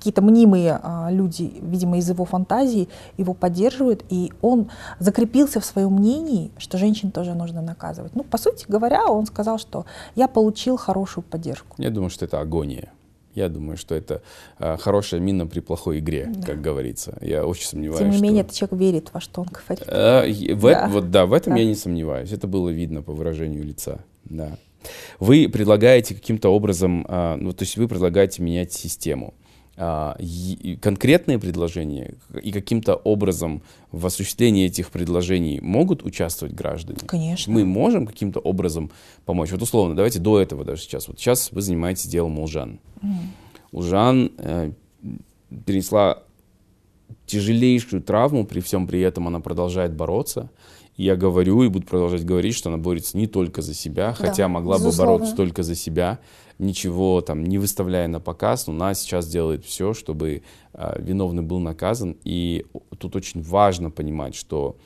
какие-то мнимые а, люди, видимо, из его фантазии, его поддерживают, и он закрепился в своем мнении, что женщин тоже нужно наказывать. Ну, по сути говоря, он сказал, что я получил хорошую поддержку. Я думаю, что это агония. Я думаю, что это э, хорошая мина при плохой игре, да. как говорится. Я очень сомневаюсь. Тем не что... менее, этот человек верит во что он говорит. Э, в, да. Вот, да, в этом да. я не сомневаюсь. Это было видно по выражению лица. Да. Вы предлагаете каким-то образом, э, ну, то есть вы предлагаете менять систему конкретные предложения и каким-то образом в осуществлении этих предложений могут участвовать граждане? Конечно. Мы можем каким-то образом помочь? Вот условно, давайте до этого даже сейчас. Вот сейчас вы занимаетесь делом Улжан. Mm. Улжан э, перенесла тяжелейшую травму, при всем при этом она продолжает бороться. Я говорю и буду продолжать говорить, что она борется не только за себя, да, хотя могла безусловно. бы бороться только за себя ничего там не выставляя на показ, но она сейчас делает все, чтобы э, виновный был наказан. И тут очень важно понимать, что,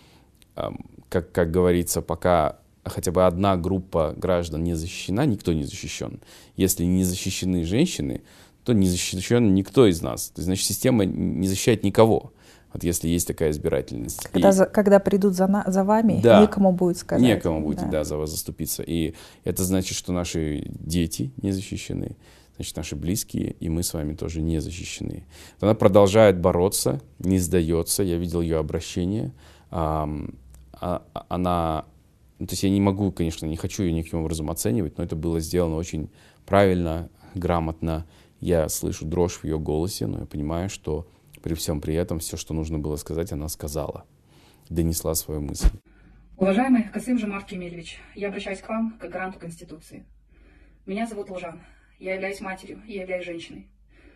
э, как, как говорится, пока хотя бы одна группа граждан не защищена, никто не защищен. Если не защищены женщины, то не защищен никто из нас. То есть, значит, система не защищает никого. Вот если есть такая избирательность. Когда, и, за, когда придут за, на, за вами, да, некому будет сказать. Некому будет, да. да, за вас заступиться. И это значит, что наши дети не защищены, значит, наши близкие, и мы с вами тоже не защищены. Она продолжает бороться, не сдается. Я видел ее обращение. А, а, она, ну, то есть я не могу, конечно, не хочу ее никаким образом оценивать, но это было сделано очень правильно, грамотно. Я слышу дрожь в ее голосе, но я понимаю, что при всем при этом все, что нужно было сказать, она сказала, донесла свою мысль. Уважаемый Касым Жамарт Кемельевич, я обращаюсь к вам как гаранту Конституции. Меня зовут Лужан. Я являюсь матерью, я являюсь женщиной.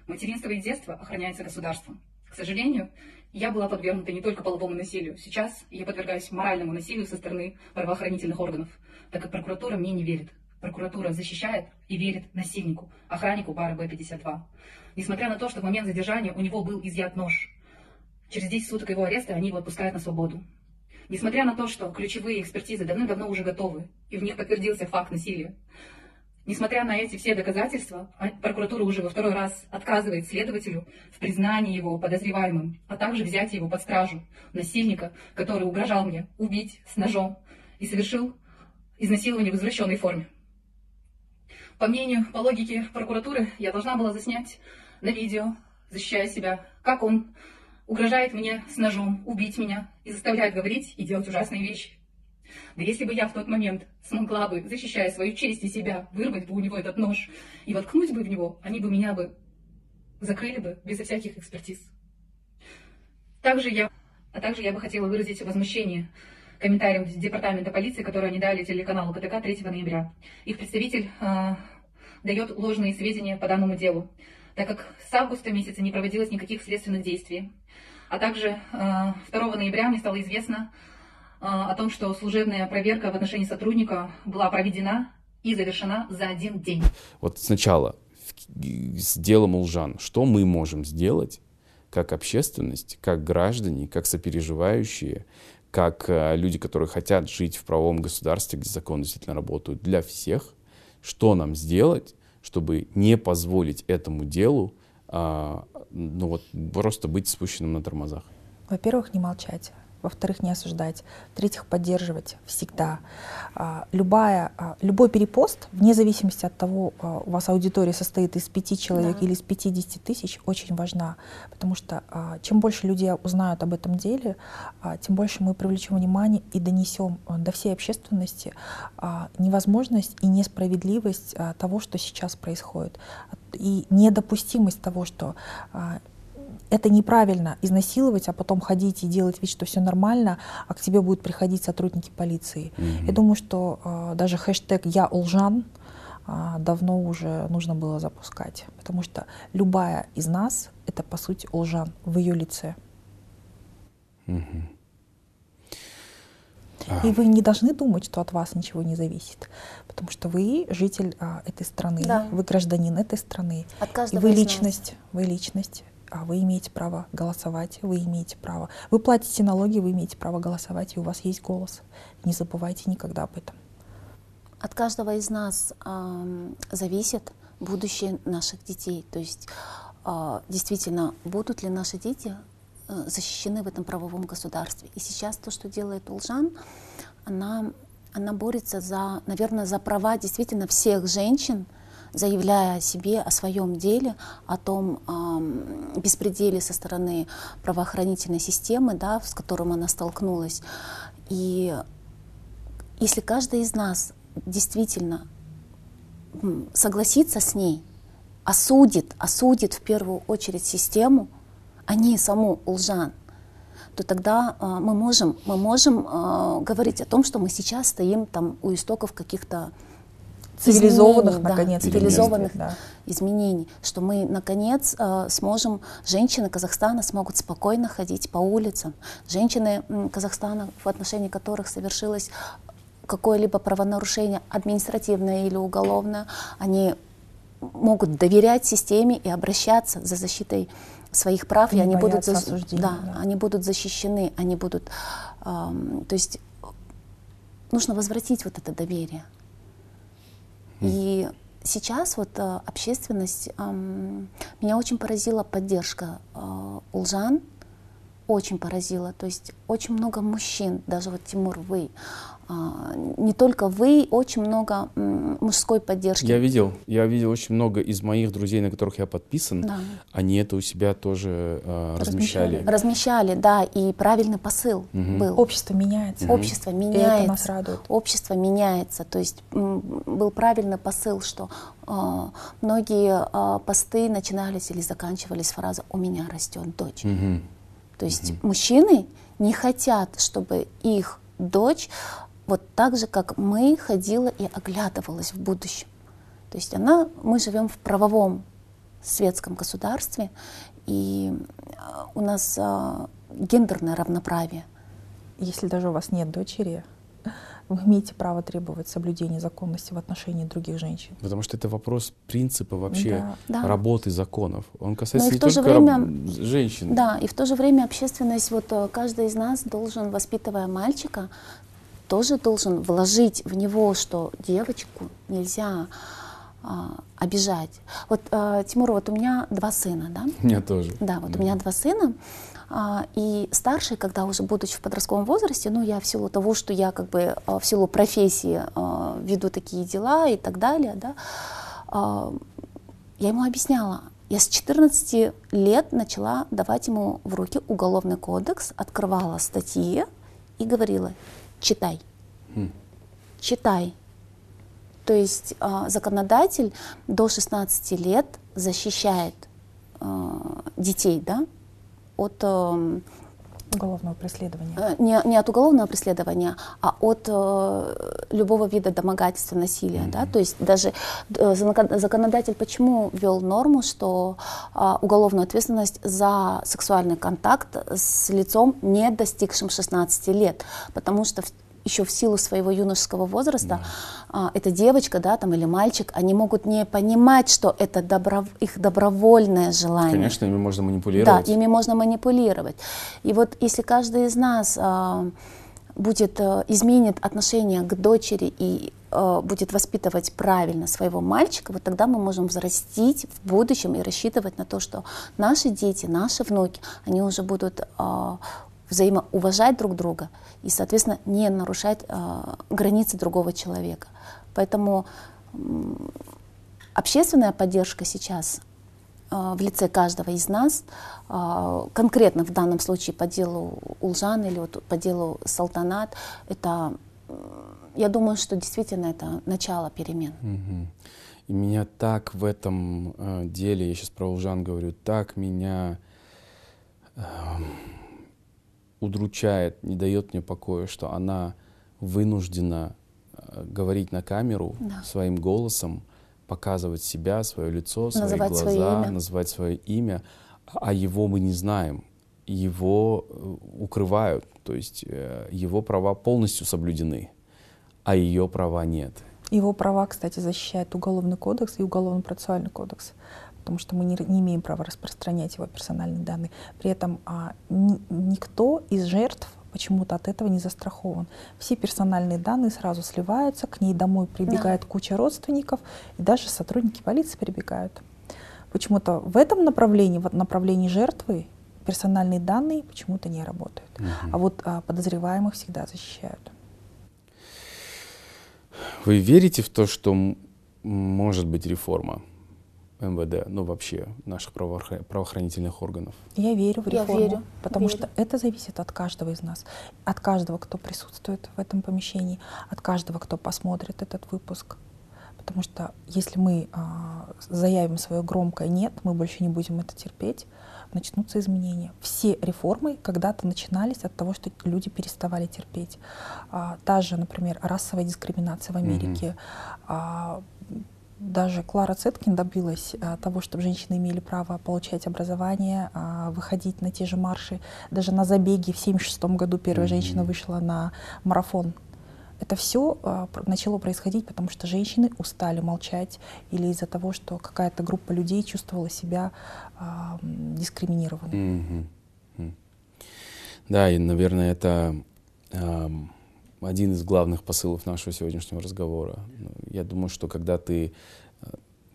Материнство и детство охраняется государством. К сожалению, я была подвергнута не только половому насилию. Сейчас я подвергаюсь моральному насилию со стороны правоохранительных органов, так как прокуратура мне не верит. Прокуратура защищает и верит насильнику, охраннику бара Б-52 несмотря на то, что в момент задержания у него был изъят нож. Через 10 суток его ареста они его отпускают на свободу. Несмотря на то, что ключевые экспертизы давным-давно уже готовы, и в них подтвердился факт насилия, Несмотря на эти все доказательства, а, прокуратура уже во второй раз отказывает следователю в признании его подозреваемым, а также взять его под стражу насильника, который угрожал мне убить с ножом и совершил изнасилование в извращенной форме. По мнению, по логике прокуратуры, я должна была заснять на видео, защищая себя, как он угрожает мне с ножом, убить меня и заставляет говорить и делать ужасные вещи. Да если бы я в тот момент смогла бы, защищая свою честь и себя, вырвать бы у него этот нож и воткнуть бы в него, они бы меня бы закрыли бы безо всяких экспертиз. Также я, а также я бы хотела выразить возмущение комментариям департамента полиции, которые они дали телеканалу КТК 3 ноября. Их представитель э, дает ложные сведения по данному делу, так как с августа месяца не проводилось никаких следственных действий. А также э, 2 ноября мне стало известно э, о том, что служебная проверка в отношении сотрудника была проведена и завершена за один день. Вот сначала с делом Улжан, что мы можем сделать как общественность, как граждане, как сопереживающие, как э, люди, которые хотят жить в правовом государстве, где законы действительно работают для всех, что нам сделать, чтобы не позволить этому делу а, ну вот, просто быть спущенным на тормозах? Во-первых, не молчать во-вторых, не осуждать, в-третьих, поддерживать всегда. А, любая, а, любой перепост, вне зависимости от того, а, у вас аудитория состоит из пяти человек да. или из 50 тысяч, очень важна, потому что чем больше людей узнают об этом деле, тем больше мы привлечем внимание и донесем до всей общественности невозможность и несправедливость того, что сейчас происходит, и недопустимость того, что это неправильно изнасиловать, а потом ходить и делать вид, что все нормально, а к тебе будут приходить сотрудники полиции. Mm-hmm. Я думаю, что э, даже хэштег «Я Улжан» э, давно уже нужно было запускать, потому что любая из нас — это, по сути, Улжан в ее лице. Mm-hmm. И вы не должны думать, что от вас ничего не зависит, потому что вы житель а, этой страны, да. вы гражданин этой страны, от каждого и вы личность, вы личность вы имеете право голосовать, вы имеете право. Вы платите налоги, вы имеете право голосовать, и у вас есть голос. Не забывайте никогда об этом. От каждого из нас э, зависит будущее наших детей. То есть э, действительно, будут ли наши дети э, защищены в этом правовом государстве. И сейчас то, что делает Улжан, она, она борется за, наверное, за права действительно всех женщин, заявляя о себе, о своем деле, о том э, беспределе со стороны правоохранительной системы, да, с которым она столкнулась. И если каждый из нас действительно согласится с ней, осудит, осудит в первую очередь систему, а не саму Улжан, то тогда э, мы можем, мы можем э, говорить о том, что мы сейчас стоим там у истоков каких-то цивилизованных, изменений, наконец, да, цивилизованных да. изменений, что мы, наконец, э, сможем, женщины Казахстана смогут спокойно ходить по улицам. Женщины Казахстана, в отношении которых совершилось какое-либо правонарушение, административное или уголовное, они могут доверять системе и обращаться за защитой своих прав, и, и они будут, за... да, да. они будут защищены, они будут, эм, то есть нужно возвратить вот это доверие. И сейчас вот э, общественность, меня очень поразила поддержка э, Улжан, очень поразила. То есть очень много мужчин, даже вот Тимур, вы, не только вы, очень много мужской поддержки. Я видел, я видел очень много из моих друзей, на которых я подписан, да. они это у себя тоже э, размещали. Размещали, да, и правильный посыл угу. был. Общество меняется. Угу. Общество меняется. И это нас радует. Общество меняется, то есть был правильный посыл, что э, многие э, посты начинались или заканчивались фразой «у меня растет дочь». Угу. То есть угу. мужчины не хотят, чтобы их дочь вот так же, как мы ходила и оглядывалась в будущем. То есть она, мы живем в правовом светском государстве, и а, у нас а, гендерное равноправие. Если даже у вас нет дочери, вы имеете право требовать соблюдения законности в отношении других женщин. Потому что это вопрос принципа вообще да. работы законов. Он касается не только время, женщин. Да, и в то же время общественность, вот э, каждый из нас должен, воспитывая мальчика, тоже должен вложить в него, что девочку нельзя а, обижать. Вот, а, Тимур, вот у меня два сына, да? У меня тоже. Да, вот да. у меня два сына. А, и старший, когда уже будучи в подростковом возрасте, ну, я в силу того, что я как бы а, в силу профессии а, веду такие дела и так далее, да, я ему объясняла, я с 14 лет начала давать ему в руки уголовный кодекс, открывала статьи и говорила, читай, хм. читай. То есть э, законодатель до 16 лет защищает э, детей да, от э, уголовного преследования? Э, не, не от уголовного преследования, а от э, любого вида домогательства, насилия. Mm-hmm. Да? То есть даже э, законодатель почему ввел норму, что э, уголовную ответственность за сексуальный контакт с лицом, не достигшим 16 лет? Потому что еще в силу своего юношеского возраста, да. а, эта девочка, да, там, или мальчик, они могут не понимать, что это добро, их добровольное желание. Конечно, ими можно манипулировать. Да, ими можно манипулировать. И вот если каждый из нас а, будет, а, изменит отношение к дочери и будет воспитывать правильно своего мальчика, вот тогда мы можем взрастить в будущем и рассчитывать на то, что наши дети, наши внуки, они уже будут а, взаимоуважать друг друга и, соответственно, не нарушать э, границы другого человека. Поэтому э, общественная поддержка сейчас э, в лице каждого из нас, э, конкретно в данном случае по делу Улжан или вот по делу Салтанат, это, я думаю, что действительно это начало перемен. И меня так в этом деле, я сейчас про Улжан говорю, так меня... Удручает, не дает мне покоя, что она вынуждена э, говорить на камеру да. своим голосом, показывать себя, свое лицо, свои называть глаза, свое называть свое имя, а его мы не знаем. Его э, укрывают, то есть э, его права полностью соблюдены, а ее права нет. Его права, кстати, защищает Уголовный кодекс и Уголовно-процессуальный кодекс потому что мы не, не имеем права распространять его персональные данные. При этом а, ни, никто из жертв почему-то от этого не застрахован. Все персональные данные сразу сливаются, к ней домой прибегает да. куча родственников, и даже сотрудники полиции прибегают. Почему-то в этом направлении, в направлении жертвы, персональные данные почему-то не работают. Угу. А вот а, подозреваемых всегда защищают. Вы верите в то, что может быть реформа? МВД, ну вообще наших правоохранительных органов? Я верю в реформу, Я верю, потому верю. что это зависит от каждого из нас, от каждого, кто присутствует в этом помещении, от каждого, кто посмотрит этот выпуск. Потому что если мы а, заявим свое громкое «нет», мы больше не будем это терпеть, начнутся изменения. Все реформы когда-то начинались от того, что люди переставали терпеть. А, та же, например, расовая дискриминация в Америке, mm-hmm. а, даже Клара Цеткин добилась а, того, чтобы женщины имели право получать образование, а, выходить на те же марши. Даже на забеге в 1976 году первая mm-hmm. женщина вышла на марафон. Это все а, начало происходить, потому что женщины устали молчать или из-за того, что какая-то группа людей чувствовала себя дискриминированной. Mm-hmm. Да, и, наверное, это один из главных посылов нашего сегодняшнего разговора. Ну, я думаю, что когда ты, э,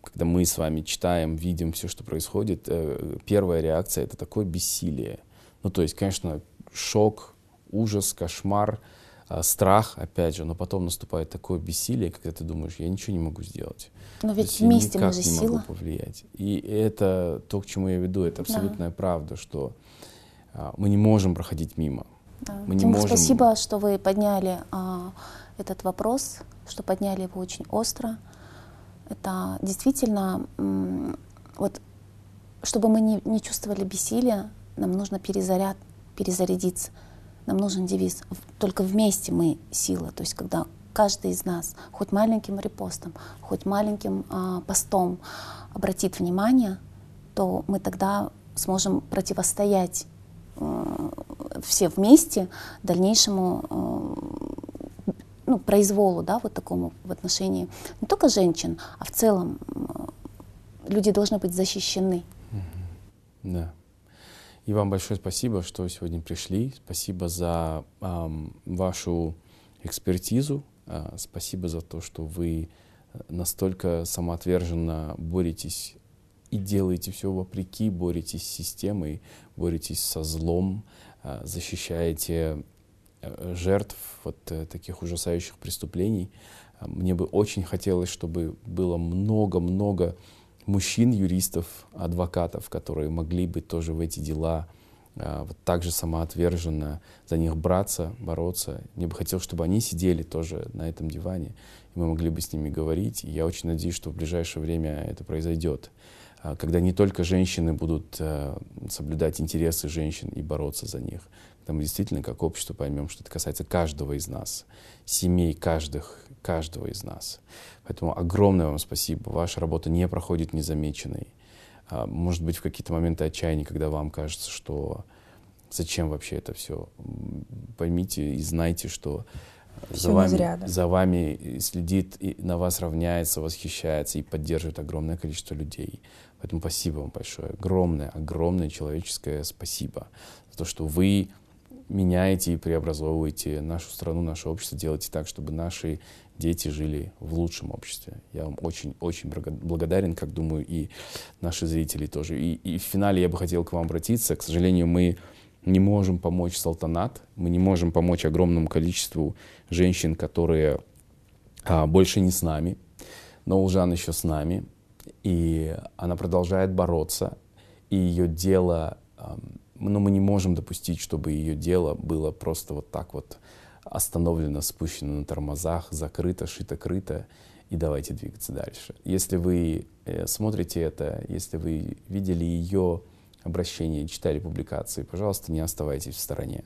когда мы с вами читаем, видим все, что происходит, э, первая реакция — это такое бессилие. Ну, то есть, конечно, шок, ужас, кошмар, э, страх, опять же, но потом наступает такое бессилие, когда ты думаешь, я ничего не могу сделать. Но ведь вместе мы же не сила. могу повлиять. И это то, к чему я веду, это абсолютная да. правда, что а, мы не можем проходить мимо. Да. Мы не можем... спасибо, что вы подняли а, этот вопрос, что подняли его очень остро. Это действительно, вот, чтобы мы не, не чувствовали бессилия, нам нужно перезаряд, перезарядиться. Нам нужен девиз. Только вместе мы сила. То есть, когда каждый из нас хоть маленьким репостом, хоть маленьким а, постом обратит внимание, то мы тогда сможем противостоять Э, все вместе дальнейшему э, ну, произволу, да, вот такому в отношении не только женщин, а в целом э, люди должны быть защищены. Да. И вам большое спасибо, что сегодня пришли. Спасибо за эм, вашу экспертизу. Э, спасибо за то, что вы настолько самоотверженно боретесь и делаете все вопреки, боретесь с системой, боретесь со злом, защищаете э, жертв вот э, таких ужасающих преступлений. Мне бы очень хотелось, чтобы было много-много мужчин, юристов, адвокатов, которые могли бы тоже в эти дела а, вот так же самоотверженно за них браться, бороться. Мне бы хотелось, чтобы они сидели тоже на этом диване, и мы могли бы с ними говорить. И я очень надеюсь, что в ближайшее время это произойдет. А, когда не только женщины будут а, соблюдать интересы женщин и бороться за них, когда мы действительно как общество поймем, что это касается каждого из нас, семей каждых, каждого из нас. Поэтому огромное вам спасибо. Ваша работа не проходит незамеченной. А, может быть, в какие-то моменты отчаяния, когда вам кажется, что зачем вообще это все. Поймите и знайте, что за вами, зря, да. за вами следит, и на вас равняется, восхищается и поддерживает огромное количество людей. Поэтому спасибо вам большое. Огромное, огромное человеческое спасибо за то, что вы меняете и преобразовываете нашу страну, наше общество, делаете так, чтобы наши дети жили в лучшем обществе. Я вам очень-очень благодарен, как думаю, и наши зрители тоже. И, и в финале я бы хотел к вам обратиться. К сожалению, мы не можем помочь Салтанат, мы не можем помочь огромному количеству женщин, которые а, больше не с нами, но Улжан еще с нами, и она продолжает бороться, и ее дело, ну, мы не можем допустить, чтобы ее дело было просто вот так вот остановлено, спущено на тормозах, закрыто, шито-крыто, и давайте двигаться дальше. Если вы э, смотрите это, если вы видели ее обращение, читали публикации, пожалуйста, не оставайтесь в стороне.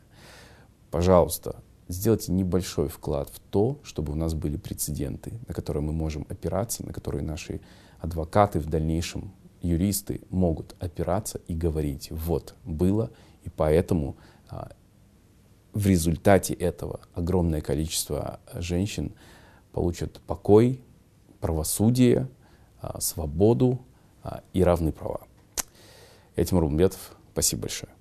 Пожалуйста, сделайте небольшой вклад в то, чтобы у нас были прецеденты, на которые мы можем опираться, на которые наши адвокаты в дальнейшем, юристы могут опираться и говорить, вот, было, и поэтому а, в результате этого огромное количество женщин получат покой, правосудие, а, свободу а, и равные права. Я Тимур Бумбетов. Спасибо большое.